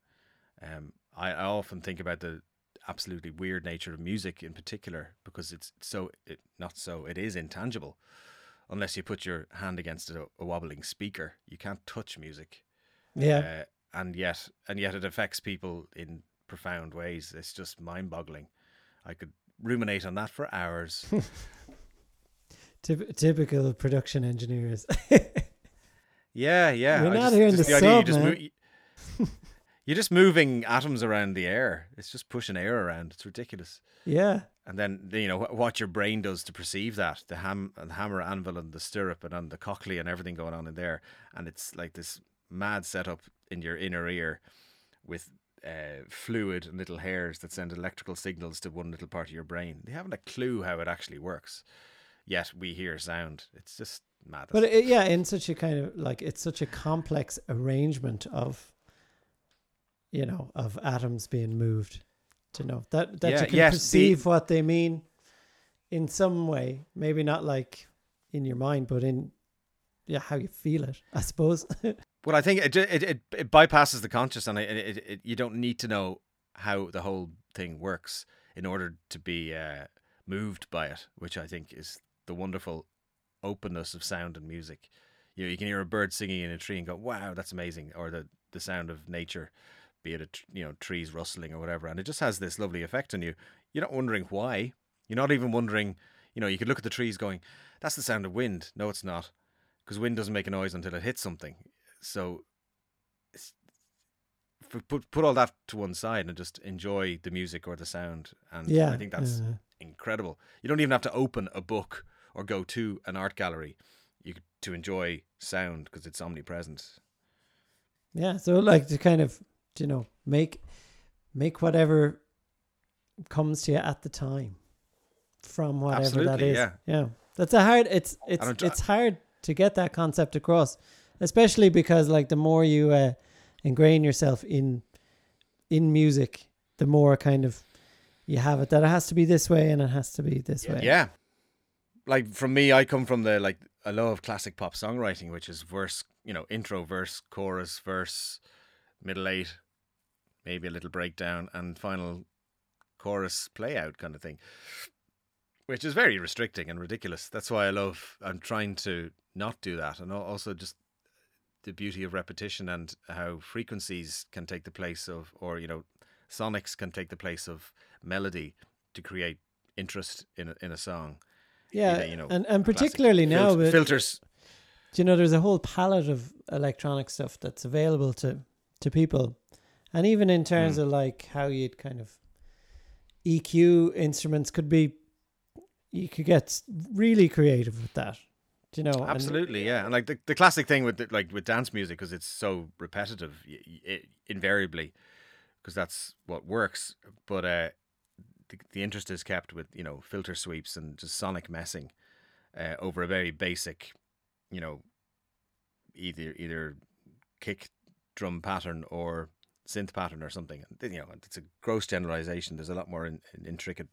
Um, I, I often think about the absolutely weird nature of music in particular because it's so it not so it is intangible unless you put your hand against a, a wobbling speaker you can't touch music Yeah. uh, and yet and yet it affects people in profound ways it's just mind-boggling i could ruminate on that for hours Typ- typical production engineers. Yeah, yeah. We're I not just, here in the sub, just man. mo- you're just moving atoms around the air. It's just pushing air around. It's ridiculous. yeah. And then you know what your brain does to perceive that the ham, and the hammer, anvil, and the stirrup, and on the cochlea, and everything going on in there. And it's like this mad setup in your inner ear with uh, fluid and little hairs that send electrical signals to one little part of your brain. They haven't a clue how it actually works. Yet we hear sound. It's just madness. But it, yeah, in such a kind of like it's such a complex arrangement of, you know, of atoms being moved. To know that that Yeah, you can yes, the- perceive what they mean, in some way. Maybe not like in your mind, but in, yeah how you feel it, I suppose. Well, I think it it, it, it bypasses the conscious, and it, it, you don't need to know how the whole thing works in order to be uh, moved by it, which I think is the wonderful openness of sound and music. You know, you can hear a bird singing in a tree and go, "Wow, that's amazing," or the the sound of nature, be it a tr- you know trees rustling or whatever, and it just has this lovely effect on you. You're not wondering why. You're not even wondering. You know, you could look at the trees going, "That's the sound of wind." No, it's not, because wind doesn't make a noise until it hits something. So put put all that to one side and just enjoy the music or the sound. And yeah, I think that's incredible. You don't even have to open a book or go to an art gallery you to enjoy sound because it's omnipresent. Yeah, so like to kind of you know make make whatever comes to you at the time from whatever that Absolutely, is. yeah. yeah. That's a hard. It's it's it's hard to get that concept across, especially because like the more you uh, ingrain yourself in in music, the more kind of you have it that it has to be this way and it has to be this way. Yeah. Like from me, I come from the like I love classic pop songwriting, which is verse, you know, intro, verse, chorus, verse, middle eight, maybe a little breakdown, and final chorus play out kind of thing. Which is very restricting and ridiculous. That's why I love I'm trying to not do that. And also just the beauty of repetition and how frequencies can take the place of or, you know, sonics can take the place of melody to create interest in a, in a song. yeah, Either, you know, and and particularly now, with, filters. you know, there's a whole palette of electronic stuff that's available to to people, and even in terms Mm. of like how you'd kind of EQ instruments could be, you could get really creative with that. Do you know? And- Absolutely, yeah. And like the, the classic thing with the, like with dance music because it's so repetitive, y- it, invariably, because that's what works. But uh, the, the interest is kept with you know filter sweeps and just sonic messing uh, over a very basic, you know, either either kick drum pattern or synth pattern or something. You know, it's a gross generalization. There's a lot more in, in intricate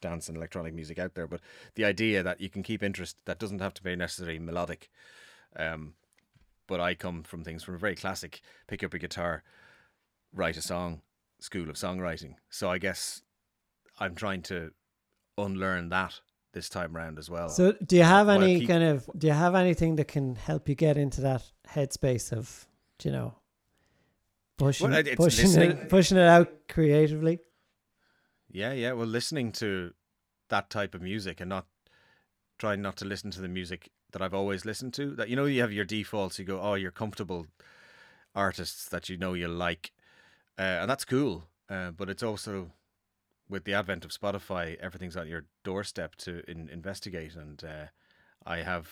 dance and electronic music out there, but the idea that you can keep interest that doesn't have to be necessarily melodic. Um, but I come from things from a very classic pick up a guitar, write a song school of songwriting. So I guess I'm trying to unlearn that this time around as well. So, do you have any keep- kind of do you have anything that can help you get into that headspace of do you know pushing Well, pushing it pushing it out creatively? Yeah, yeah. Well, listening to that type of music and not trying not to listen to the music that I've always listened to. That you know, you have your defaults. You go, oh, you're comfortable artists that you know you like, uh, and that's cool. Uh, but it's also with the advent of Spotify, everything's on your doorstep to in, investigate, and uh, I have.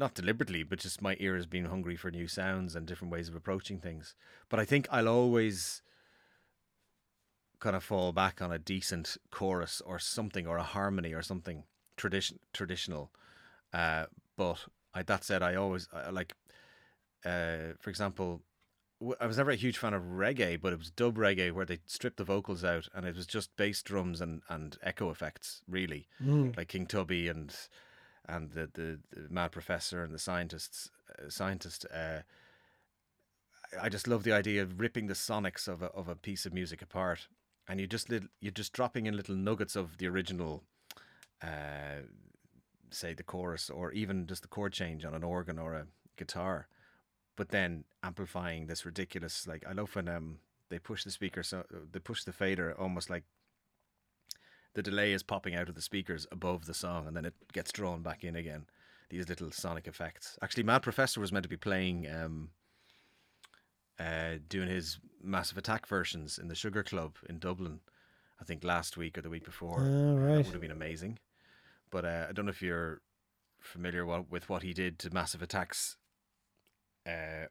Not deliberately, but just my ear has been hungry for new sounds and different ways of approaching things. But I think I'll always kind of fall back on a decent chorus or something or a harmony or something tradition traditional. Uh, but I, that said, I always I, like, uh, for example, w- I was never a huge fan of reggae, but it was dub reggae where they stripped the vocals out and it was just bass drums and, and echo effects, really, Mm. like King Tubby and and the the, the Mad Professor and the scientists uh, scientist. Uh, I- just love the idea of ripping the sonics of a of a piece of music apart, and you just you're just dropping in little nuggets of the original, uh, say the chorus or even just the chord change on an organ or a guitar, but then amplifying this ridiculous like I love when um they push the speaker so they push the fader almost like the delay is popping out of the speakers above the song and then it gets drawn back in again. These little sonic effects. Actually, Mad Professor was meant to be playing, um, uh, doing his Massive Attack versions in the Sugar Club in Dublin. I think last week or the week before. Oh, right. That would have been amazing. But uh, I don't know if you're familiar with what he did to Massive Attacks. Uh,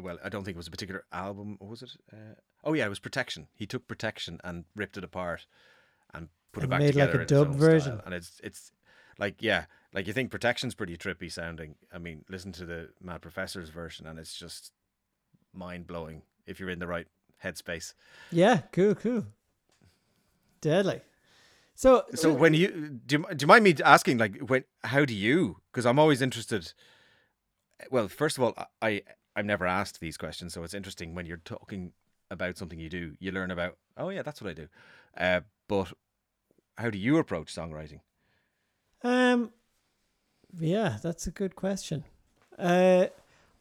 well, I don't think it was a particular album. What was it? Uh, oh yeah, it was Protection. He took Protection and ripped it apart put And it back made, like, a dub version. style. And it's it's like yeah, like you think Protection's pretty trippy sounding. I mean, listen to the Mad Professor's version, and it's just mind blowing if you're in the right headspace. Yeah, cool, cool, deadly. So, So when you do, you, do you mind me asking like when how do you? Because I'm always interested well, first of all, I- I I'm never asked these questions, so it's interesting when you're talking about something you do. You learn about, oh yeah, that's what I do. Uh, but how do you approach songwriting? Um, yeah, that's a good question. Uh,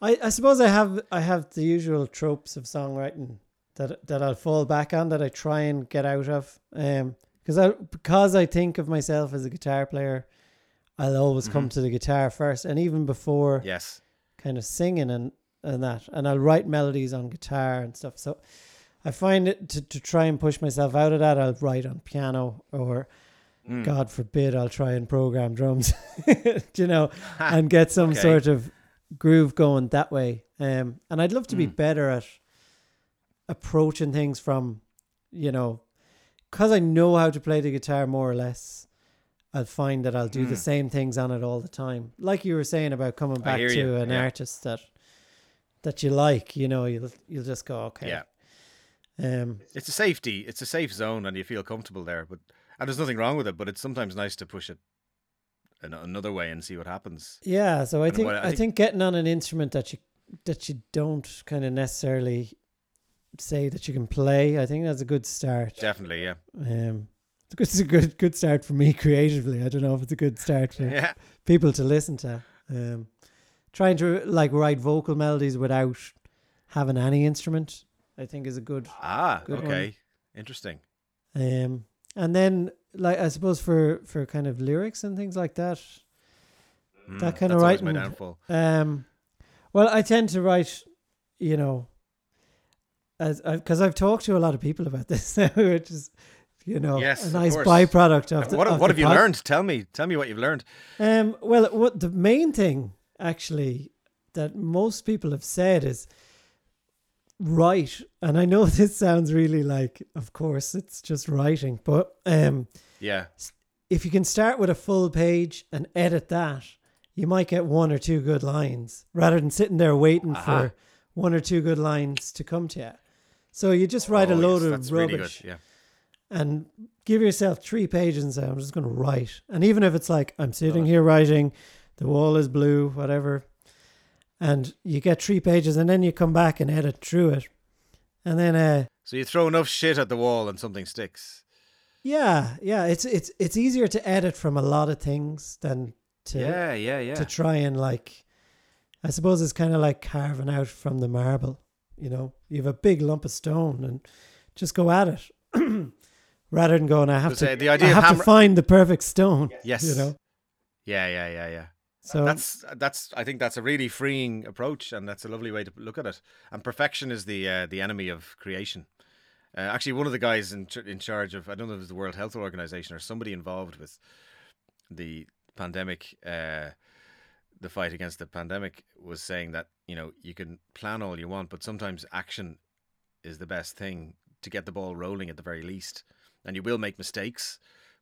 I I suppose I have I have the usual tropes of songwriting that that I'll fall back on that I try and get out of. Um, because I because I think of myself as a guitar player, I'll always come to the guitar first, and even before Yes. kind of singing and and that, and I'll write melodies on guitar and stuff. So I find it to to try and push myself out of that. I'll write on piano or. Mm. God forbid I'll try and program drums, you know, and get some Okay. sort of groove going that way. Um, and I'd love to be Mm. better at approaching things from, you know, because I know how to play the guitar more or less. I'll find that I'll do the Mm. same things on it all the time. Like you were saying about coming back to you, an yeah. artist that that you like, you know, you'll you'll just go okay. Yeah. Um, It's a safety. It's a safe zone, and you feel comfortable there. But and there's nothing wrong with it. But it's sometimes nice to push it an, another way and see what happens. Yeah, so I And think what I, I think, think- getting on an instrument that you that you don't kind of necessarily say that you can play, I think that's a good start. Definitely, yeah, Um, it's a good- it's a good good start for me creatively. I don't know if it's a good start for yeah. people to listen to. Um, trying to like write vocal melodies without having any instrument, I think is a good. Ah, Good one. okay, interesting. Um, and then like I suppose for for kind of lyrics and things like that, Mm, That kinda that's always my writing- downfall. Um, well, I tend to write, you know, as because I've talked to a lot of people about this now, which is, you know, Yes, a nice course. byproduct of the. what of what the have you pod- learned? Tell me. Tell me what you've learned. Um, well, what the main thing actually that most people have said is write, and I know this sounds really like, of course, it's just writing, but um, Yeah, if you can start with a full page and edit that, you might get one or two good lines rather than sitting there waiting Aha. for one or two good lines to come to you. So you just write a Oh, load yes, of that's really rubbish. Yeah, and give yourself three pages and say, I'm just going to write. And even if it's like, I'm sitting here writing, the wall is blue, whatever, and you get three pages and then you come back and edit through it. And then, uh, so you throw enough shit at the wall and something sticks. yeah, yeah, it's it's it's easier to edit from a lot of things than to yeah, yeah, yeah. to try and like I suppose it's kind of like carving out from the marble, you know. You have a big lump of stone and just go at it. Rather than going I have to uh, the I idea of have to find the perfect stone, yes, you know. Yeah, yeah, yeah, yeah. So that's that's I think that's a really freeing approach and that's a lovely way to look at it. And perfection is the uh, the enemy of creation. Uh, actually, one of the guys in in charge of I don't know if it was the World Health Organization or somebody involved with the pandemic, uh, the fight against the pandemic, was saying that you know you can plan all you want, but sometimes action is the best thing to get the ball rolling at the very least. And you will make mistakes,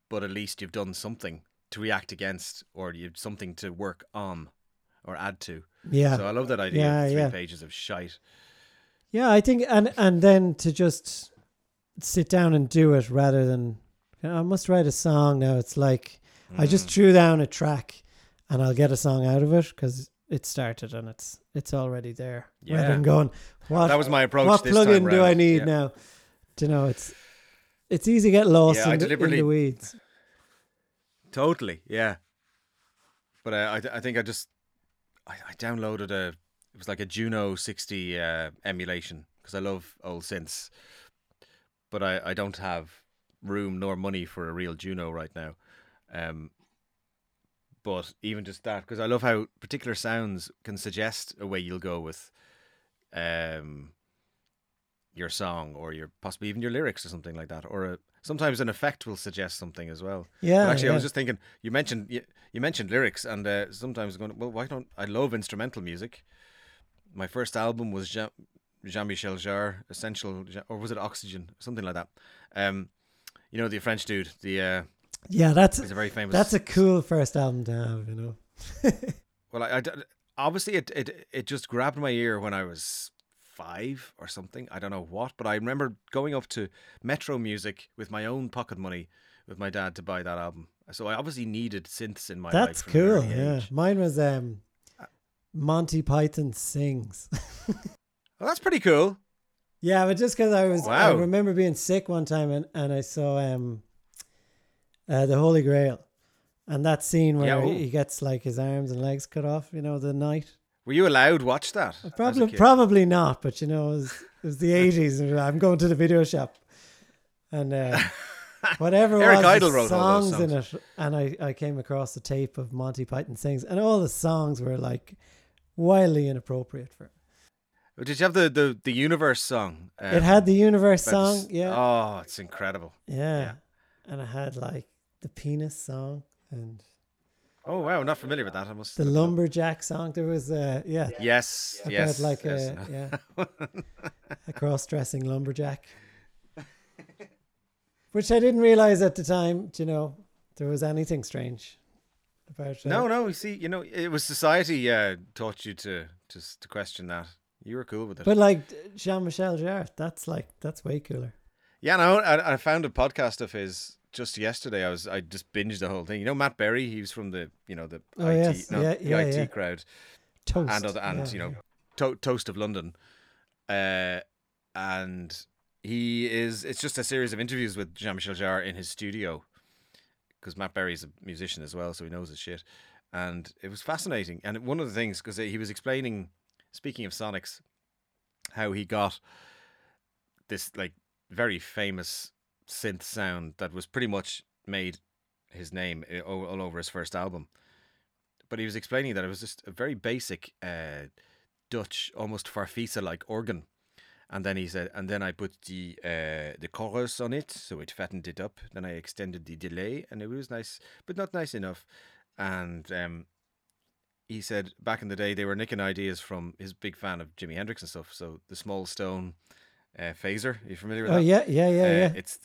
but at least you've done something to react against, or you've something to work on or add to. yeah. So I love that idea Yeah, three yeah. pages of shite. Yeah, I think and and then to just sit down and do it rather than I must write a song now. It's like I just Mm. threw down a track and I'll get a song out of it because it started and it's it's already there. Rather Yeah. than going, what that was my approach. what plugin do I need Yeah. now? Do you know it's it's easy to get lost Yeah, in, the, in the weeds. Totally, yeah. But uh, I, I think I just I, I downloaded a it was like a Juno 60 uh, emulation because I love old synths, but I, I don't have room nor money for a real Juno right now. Um, but even just that, because I love how particular sounds can suggest a way you'll go with um, your song or your possibly even your lyrics or something like that, or a, sometimes an effect will suggest something as well. Yeah, But actually, I was just thinking. You mentioned you, you mentioned lyrics, and uh, sometimes going. Well, why don't I love instrumental music? My first album was Jean, Jean-Michel Jarre, Essential, or was it Oxygen, something like that. Um, you know the French dude. The uh, yeah, that's he's a very famous. that's a cool first album to have. You know. Well, I, I obviously it, it it just grabbed my ear when I was five or something. I don't know what, but I remember going up to Metro Music with my own pocket money with my dad to buy that album. So I obviously needed synths in my life. That's cool. Yeah, mine was um, Monty Python sings. Well, that's pretty cool. yeah, but just because I was, I remember being sick one time and, and I saw um, uh, the Holy Grail, and that scene where Yeah, he he gets like his arms and legs cut off. You know, the knight. Were you allowed to watch that? Probably, probably not. But you know, it was, it was the eighties. and I'm going to the video shop, and uh, whatever Eric was Idle the wrote all songs in it, and I, I came across a tape of Monty Python sings, and all the songs were like wildly inappropriate for. Did you have the the, the universe song? it had the universe the song, yeah, Oh, it's incredible. yeah, yeah. and it had like the penis song and Oh wow, not familiar with that. I must. the lumberjack song. There was uh, yeah, Yes, about yes. like yes. a yeah, a cross-dressing lumberjack, which I didn't realize at the time. You know, there was anything strange about. Uh, No, no. You see, you know, it was society uh, taught you to to s- to question that. You were cool with it. but like Jean Michel Jarre, that's like that's way cooler. yeah, no. I, I found a podcast of his just yesterday. I was I just binged the whole thing. You know, Matt Berry. He was from the you know the Oh, IT yes. no, Yeah, the yeah, IT yeah. crowd Toast and other, and you know to- Toast of London. Uh, and he is. It's just a series of interviews with Jean Michel Jarre in his studio because Matt Berry's a musician as well, so he knows his shit. And it was fascinating. And one of the things, because he was explaining, speaking of Sonics, how he got this like very famous synth sound that was pretty much made his name all, all over his first album. But he was explaining that it was just a very basic uh, Dutch, almost farfisa like organ. And then he said, and then I put the uh, the chorus on it, so it fattened it up. Then I extended the delay, and it was nice, but not nice enough. And um, he said back in the day they were nicking ideas from his big fan of Jimi Hendrix and stuff. So the Small Stone uh, phaser, are you familiar with Oh that? yeah, yeah, yeah, Uh, yeah. It's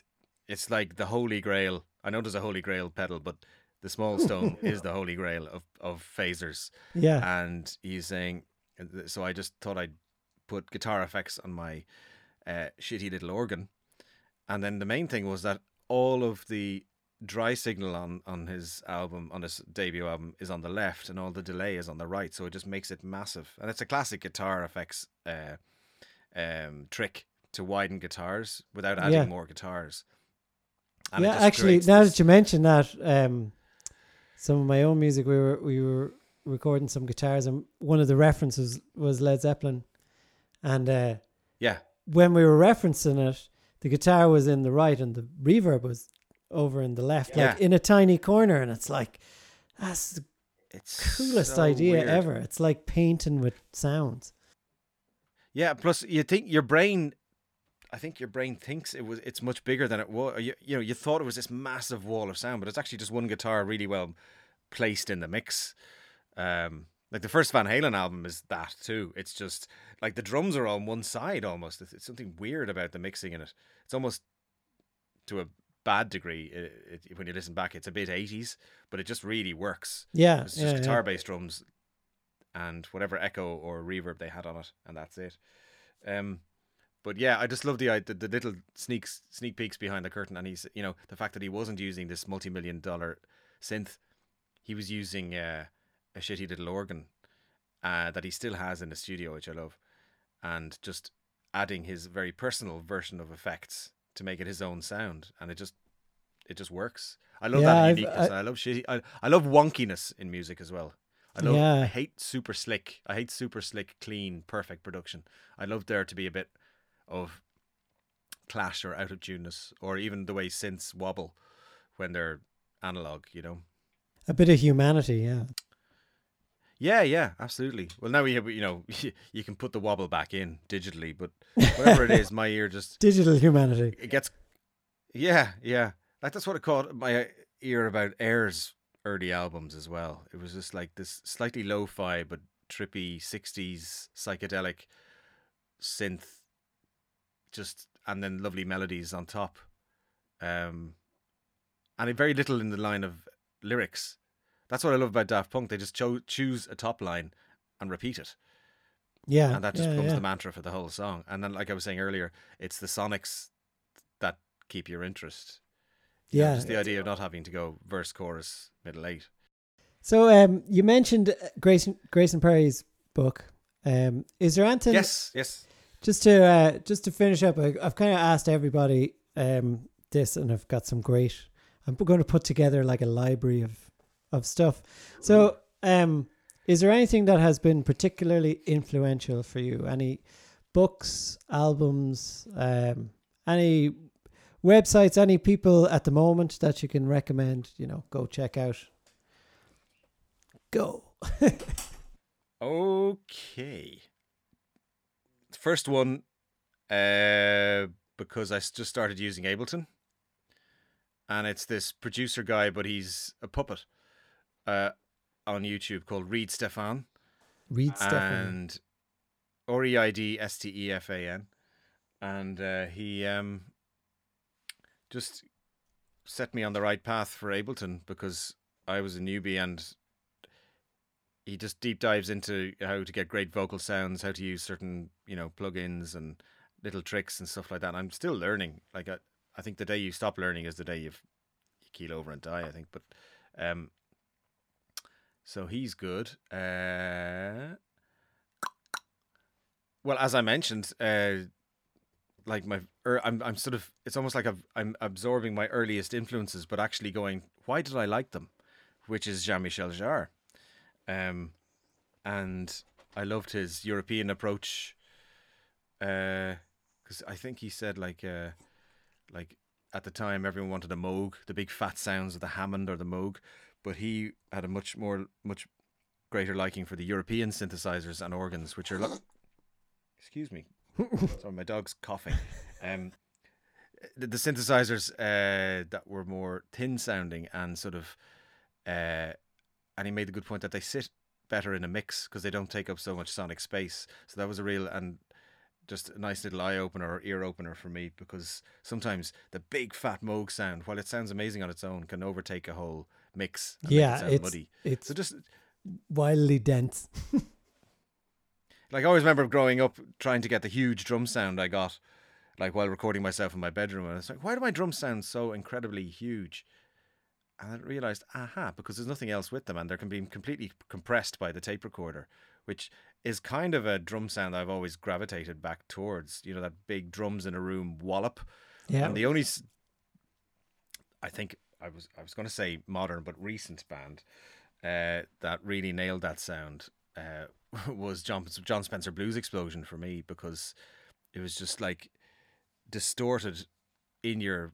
it's like the holy grail. I know there's a holy grail pedal, but the Small Stone is the holy grail of of phasers. Yeah, and he's saying so i just thought i'd put guitar effects on my uh, shitty little organ. And then the main thing was that all of the dry signal on on his album on his debut album is on the left and all the delay is on the right. So it just makes it massive. And it's a classic guitar effects uh, um, trick to widen guitars without adding Yeah. more guitars And yeah. Actually, now that you mention that, um, some of my own music, we were we were recording some guitars, and one of the references was Led Zeppelin, and uh, yeah when we were referencing it, the guitar was in the right and the reverb was over in the left, like in a tiny corner, and it's like that's the it's coolest so idea weird. ever. It's like painting with sounds. Yeah, plus you think your brain I think your brain thinks it was it's much bigger than it was. You, you know, you thought it was this massive wall of sound, but it's actually just one guitar really well placed in the mix. Um like the first Van Halen album is that too. It's just like the drums are on one side almost. It's, it's something weird about the mixing in it. It's almost to a bad degree it, it, when you listen back. It's a bit 80s, but it just really works. Yeah, It's just yeah. guitar based drums and whatever echo or reverb they had on it, and that's it. Um, but yeah, I just love the, the the little sneaks sneak peeks behind the curtain, and he's you know the fact that he wasn't using this multi million dollar synth, he was using uh, a shitty little organ uh, that he still has in the studio, which I love, and just adding his very personal version of effects to make it his own sound, and it just it just works. I love Yeah, that I've- uniqueness. I- I love shitty. I, I love wonkiness in music as well. I love. Yeah. I hate super slick. I hate super slick, clean, perfect production. I love there to be a bit of clash or out of tuneness, or even the way synths wobble when they're analog. You know. A bit of humanity, yeah. Yeah, yeah, absolutely. Well, now we have, you know, you can put the wobble back in digitally, but whatever it is, my ear just Digital humanity. it gets yeah yeah like that's what it caught my ear about air's early albums as well it was just like this slightly lo-fi but trippy 60s psychedelic synth just and then lovely melodies on top um and very little in the line of lyrics that's what i love about daft punk they just cho- choose a top line and repeat it Yeah. and that just yeah, becomes yeah. the mantra for the whole song. And then, like I was saying earlier, it's the sonics that keep your interest. You know, Yeah. just the idea of not having to go verse, chorus, middle eight. So um, you mentioned Grayson Grayson Perry's book. Um, is there anything? Yes, yes. Just to uh, just to finish up, I, I've kind of asked everybody um, this, and I've got some great. I'm going to put together like a library of of stuff. So, um, is there anything that has been particularly influential for you? Any books, albums, um, any websites, any people at the moment that you can recommend? You know, go check out. Go. Okay. First one, uh, because I just started using Ableton, and it's this producer guy, but he's a puppet, uh, on YouTube called Reid Stefan, Reid Stefan. and R E I D S T E F A N, and uh, he um just set me on the right path for Ableton because I was a newbie and he just deep dives into how to get great vocal sounds, how to use certain you know plugins and little tricks and stuff like that. I'm still learning. Like I, I think the day you stop learning is the day you've you keel over and die. I think, but um, so he's good. Uh, well, as I mentioned, uh, like my, er, I'm, I'm sort of, it's almost like I've, I'm absorbing my earliest influences, but actually going, why did I like them? Which is Jean Michel Jarre. Um, and I loved his European approach. Because I think he said, like, uh, like at the time, everyone wanted a Moog, the big fat sounds of the Hammond or the Moog, but he had a much more, much greater liking for the European synthesizers and organs, which are like, excuse me, sorry, my dog's coughing. Um, the, the synthesizers uh, that were more thin sounding and sort of, uh, and he made the good point that they sit better in a mix because they don't take up so much sonic space. So that was a real and just a nice little eye opener or ear opener for me because sometimes the big fat Moog sound, while it sounds amazing on its own, can overtake a whole mix. Yeah, it it's muddy. it's So just wildly dense. like I always remember growing up trying to get the huge drum sound I got, like while recording myself in my bedroom, and I was like, why do my drums sound so incredibly huge? And I realized, aha, because there's nothing else with them, and they're can be completely compressed by the tape recorder, which is kind of a drum sound I've always gravitated back towards. You know, that big drums in a room wallop. Yeah, And the only, I think I was I was going to say modern but recent band uh, that really nailed that sound uh, was Jon Jon Spencer Blues Explosion for me because it was just like distorted in your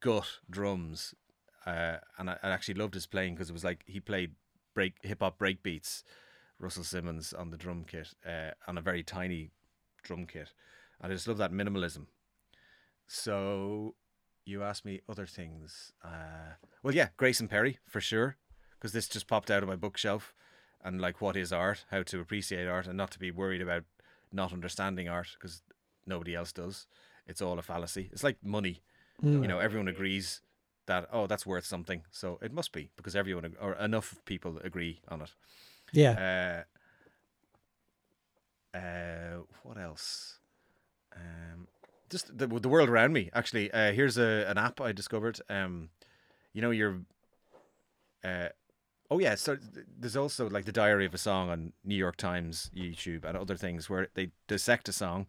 gut drums, uh, and I, I actually loved his playing because it was like he played break hip hop break beats. Russell Simins on the drum kit uh, on a very tiny drum kit, and I just love that minimalism. So you asked me other things. Uh, well, yeah, Grayson Perry for sure, because this just popped out of my bookshelf, and like what is art, how to appreciate art, and not to be worried about not understanding art because nobody else does. It's all a fallacy. It's like money. Mm. You know, everyone agrees that oh, that's worth something, so it must be because everyone or enough people agree on it. yeah. Uh, uh, what else? Um, just the the world around me. Actually, uh, here's a an app I discovered. Um, you know your. Uh, oh yeah, so there's also like the diary of a song on New York Times, YouTube, and other things where they dissect a song.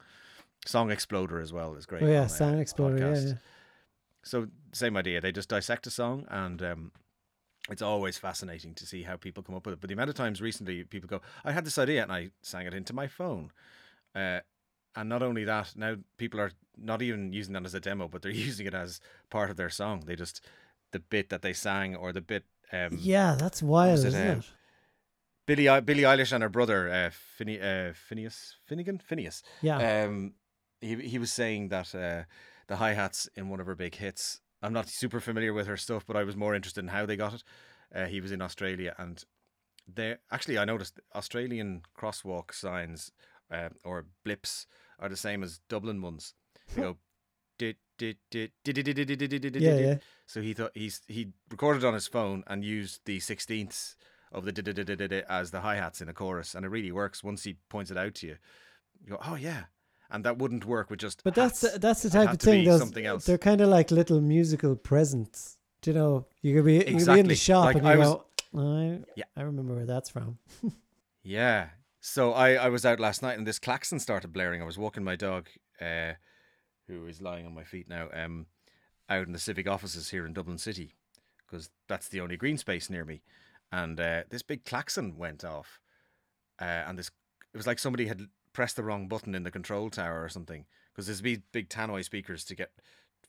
Song Exploder as well is great. oh yeah, song exploder Explorer. Yeah, podcast. yeah. So same idea. They just dissect a song, and um, it's always fascinating to see how people come up with it. But the amount of times recently people go, "I had this idea and I sang it into my phone," uh, and not only that, now people are not even using that as a demo, but they're using it as part of their song. They just the bit that they sang or the bit. Um, yeah, that's wild, it, isn't uh, it? Billie Eilish and her brother uh, Finne- uh, Finneas Finnegan Finneas Yeah, um, he he was saying that uh, the hi hats in one of her big hits. I'm not super familiar with her stuff, but I was more interested in how they got it. Uh, he was in Australia, and there actually I noticed Australian crosswalk signs uh, or blips are the same as Dublin ones. They go. "Dit, dit, dit, dit, dit, dit, dit, dit, dit, dit, dit, yeah, yeah. So he thought he's he recorded on his phone and used the sixteenths of the dit, dit, dit, dit as the hi hats in a chorus, and it really works once he points it out to you. You go, oh yeah, and that wouldn't work with just. But that's hats. the, that's the type of thing. Those something else. they're kind of like little musical presents. Do you know? You could be you could be in the shop Like, and you I was- go, I, Yeah. I remember where that's from. Yeah, So I, I was out last night and this klaxon started blaring. I was walking my dog, uh, who is lying on my feet now, um, out in the civic offices here in Dublin City, because that's the only green space near me. And uh, this big klaxon went off, uh, and this it was like somebody had pressed the wrong button in the control tower or something. Because there's big big tannoy speakers to get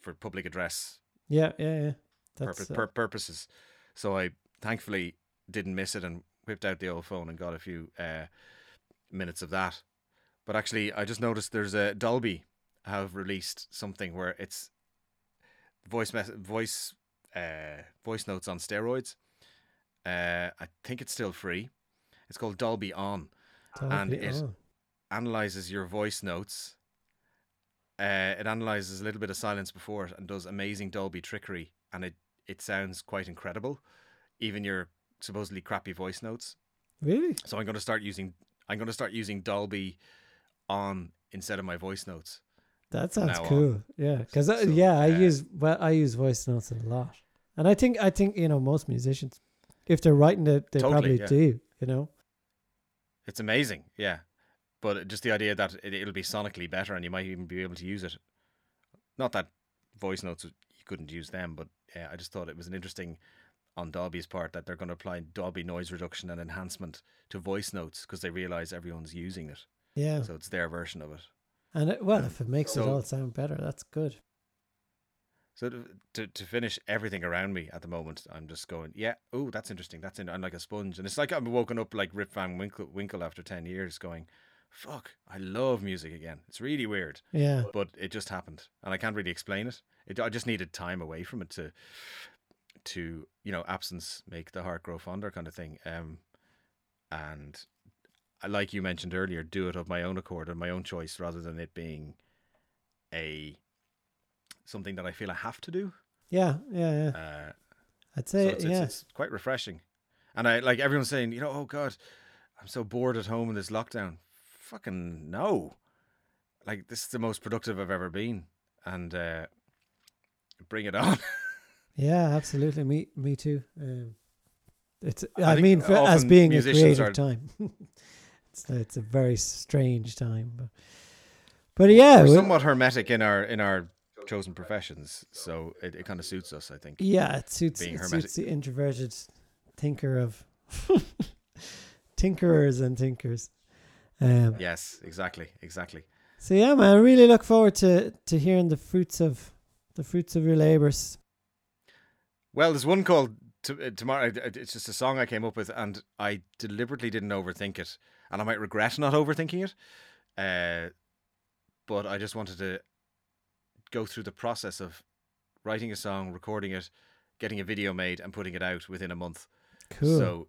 for public address Yeah, yeah, yeah. That's purpose, uh, pur- purposes. So I thankfully didn't miss it and whipped out the old phone and got a few uh, minutes of that. But actually, I just noticed there's a Dolby have released something where it's voice mess- voice uh, voice notes on steroids. Uh, I think it's still free. It's called Dolby On. and it- oh. Analyzes your voice notes. Uh, it analyzes a little bit of silence before it and does amazing Dolby trickery, and it it sounds quite incredible, even your supposedly crappy voice notes. really? So I'm going to start using I'm going to start using Dolby on instead of my voice notes. That sounds now on. cool. Yeah, because So, yeah, I uh, use well, I use voice notes a lot, and I think I think you know most musicians, if they're writing it, they Totally, probably yeah. do. You know. It's amazing, yeah. But just the idea that it, it'll be sonically better, and you might even be able to use it. Not that voice notes you couldn't use them, but yeah, I just thought it was an interesting on Dolby's part that they're going to apply Dolby noise reduction and enhancement to voice notes because they realize everyone's using it, Yeah, so it's their version of it. and it, well, if it makes it all sound better, that's good. So to, to to finish everything around me at the moment, I'm just going, yeah, oh, that's interesting. That's in, I'm like a sponge, and it's like I'm woken up like Rip Van Winkle, Winkle after ten years, going, fuck, I love music again. It's really weird, Yeah, but it just happened, and I can't really explain it. It I just needed time away from it to to you know absence make the heart grow fonder kind of thing. Um, and I like you mentioned earlier, do it of my own accord and my own choice rather than it being a something that I feel I have to do. yeah, yeah, yeah. Uh, I'd so say it's, yeah. it's, it's quite refreshing. And I like everyone's saying, you know, oh God, I'm so bored at home in this lockdown. Fucking no. Like this is the most productive I've ever been. And uh, bring it on. Yeah, absolutely. Me, me too. Um, it's. I I, mean, for, as being a creative are- time, it's it's a very strange time. But, but yeah, We're somewhat hermetic in our in our chosen professions, so it, it kind of suits us, I think. yeah, it suits being it hermetic. suits the introverted thinker of tinkerers and thinkers. Um, Yes, exactly, exactly. So yeah, man, I really look forward to to hearing the fruits of the fruits of your labors. Well, there's one called t- uh, tomorrow. It's just a song I came up with, and I deliberately didn't overthink it, and I might regret not overthinking it. Uh, but I just wanted to go through the process of writing a song, recording it, getting a video made, and putting it out within a month. Cool. So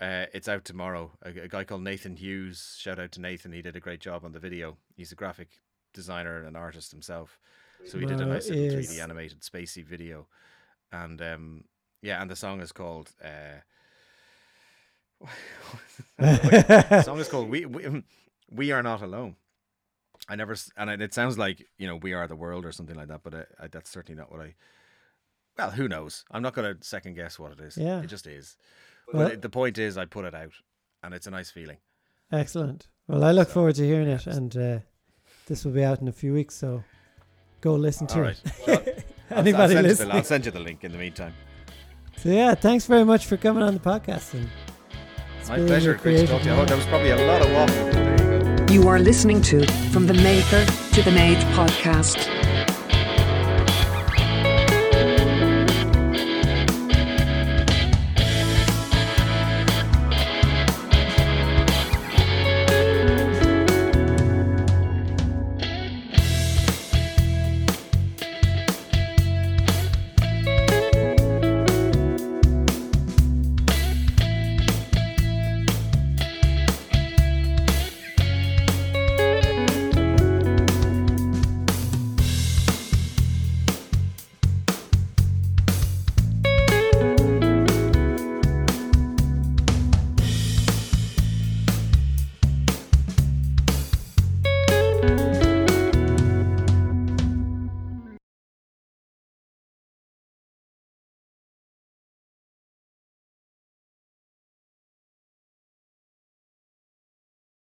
uh, it's out tomorrow. A, a guy called Nathan Hughes. Shout out to Nathan. He did a great job on the video. He's a graphic designer and an artist himself. So he did a nice little is- 3D animated spacey video. And um, yeah, and the song is called. Uh, the song is called "We We, we Are Not Alone." I never, and it sounds like you know "We Are the World" or something like that, but uh, I, that's certainly not what I. Well, who knows? I'm not going to second guess what it is. Yeah. it just is. Well- but it, the point is, I put it out, and it's a nice feeling. Excellent. Well, I look So, forward to hearing it, and uh, this will be out in a few weeks. So go listen to All right. it. I'll- I'll Anybody send you the- listening? I'll send you the link in the meantime. So yeah, thanks very much for coming on the podcast. And My pleasure. your Great to talk to you. Oh, creative there was probably a lot of waffle. there you go. You are listening to From the Maker to the Made podcast.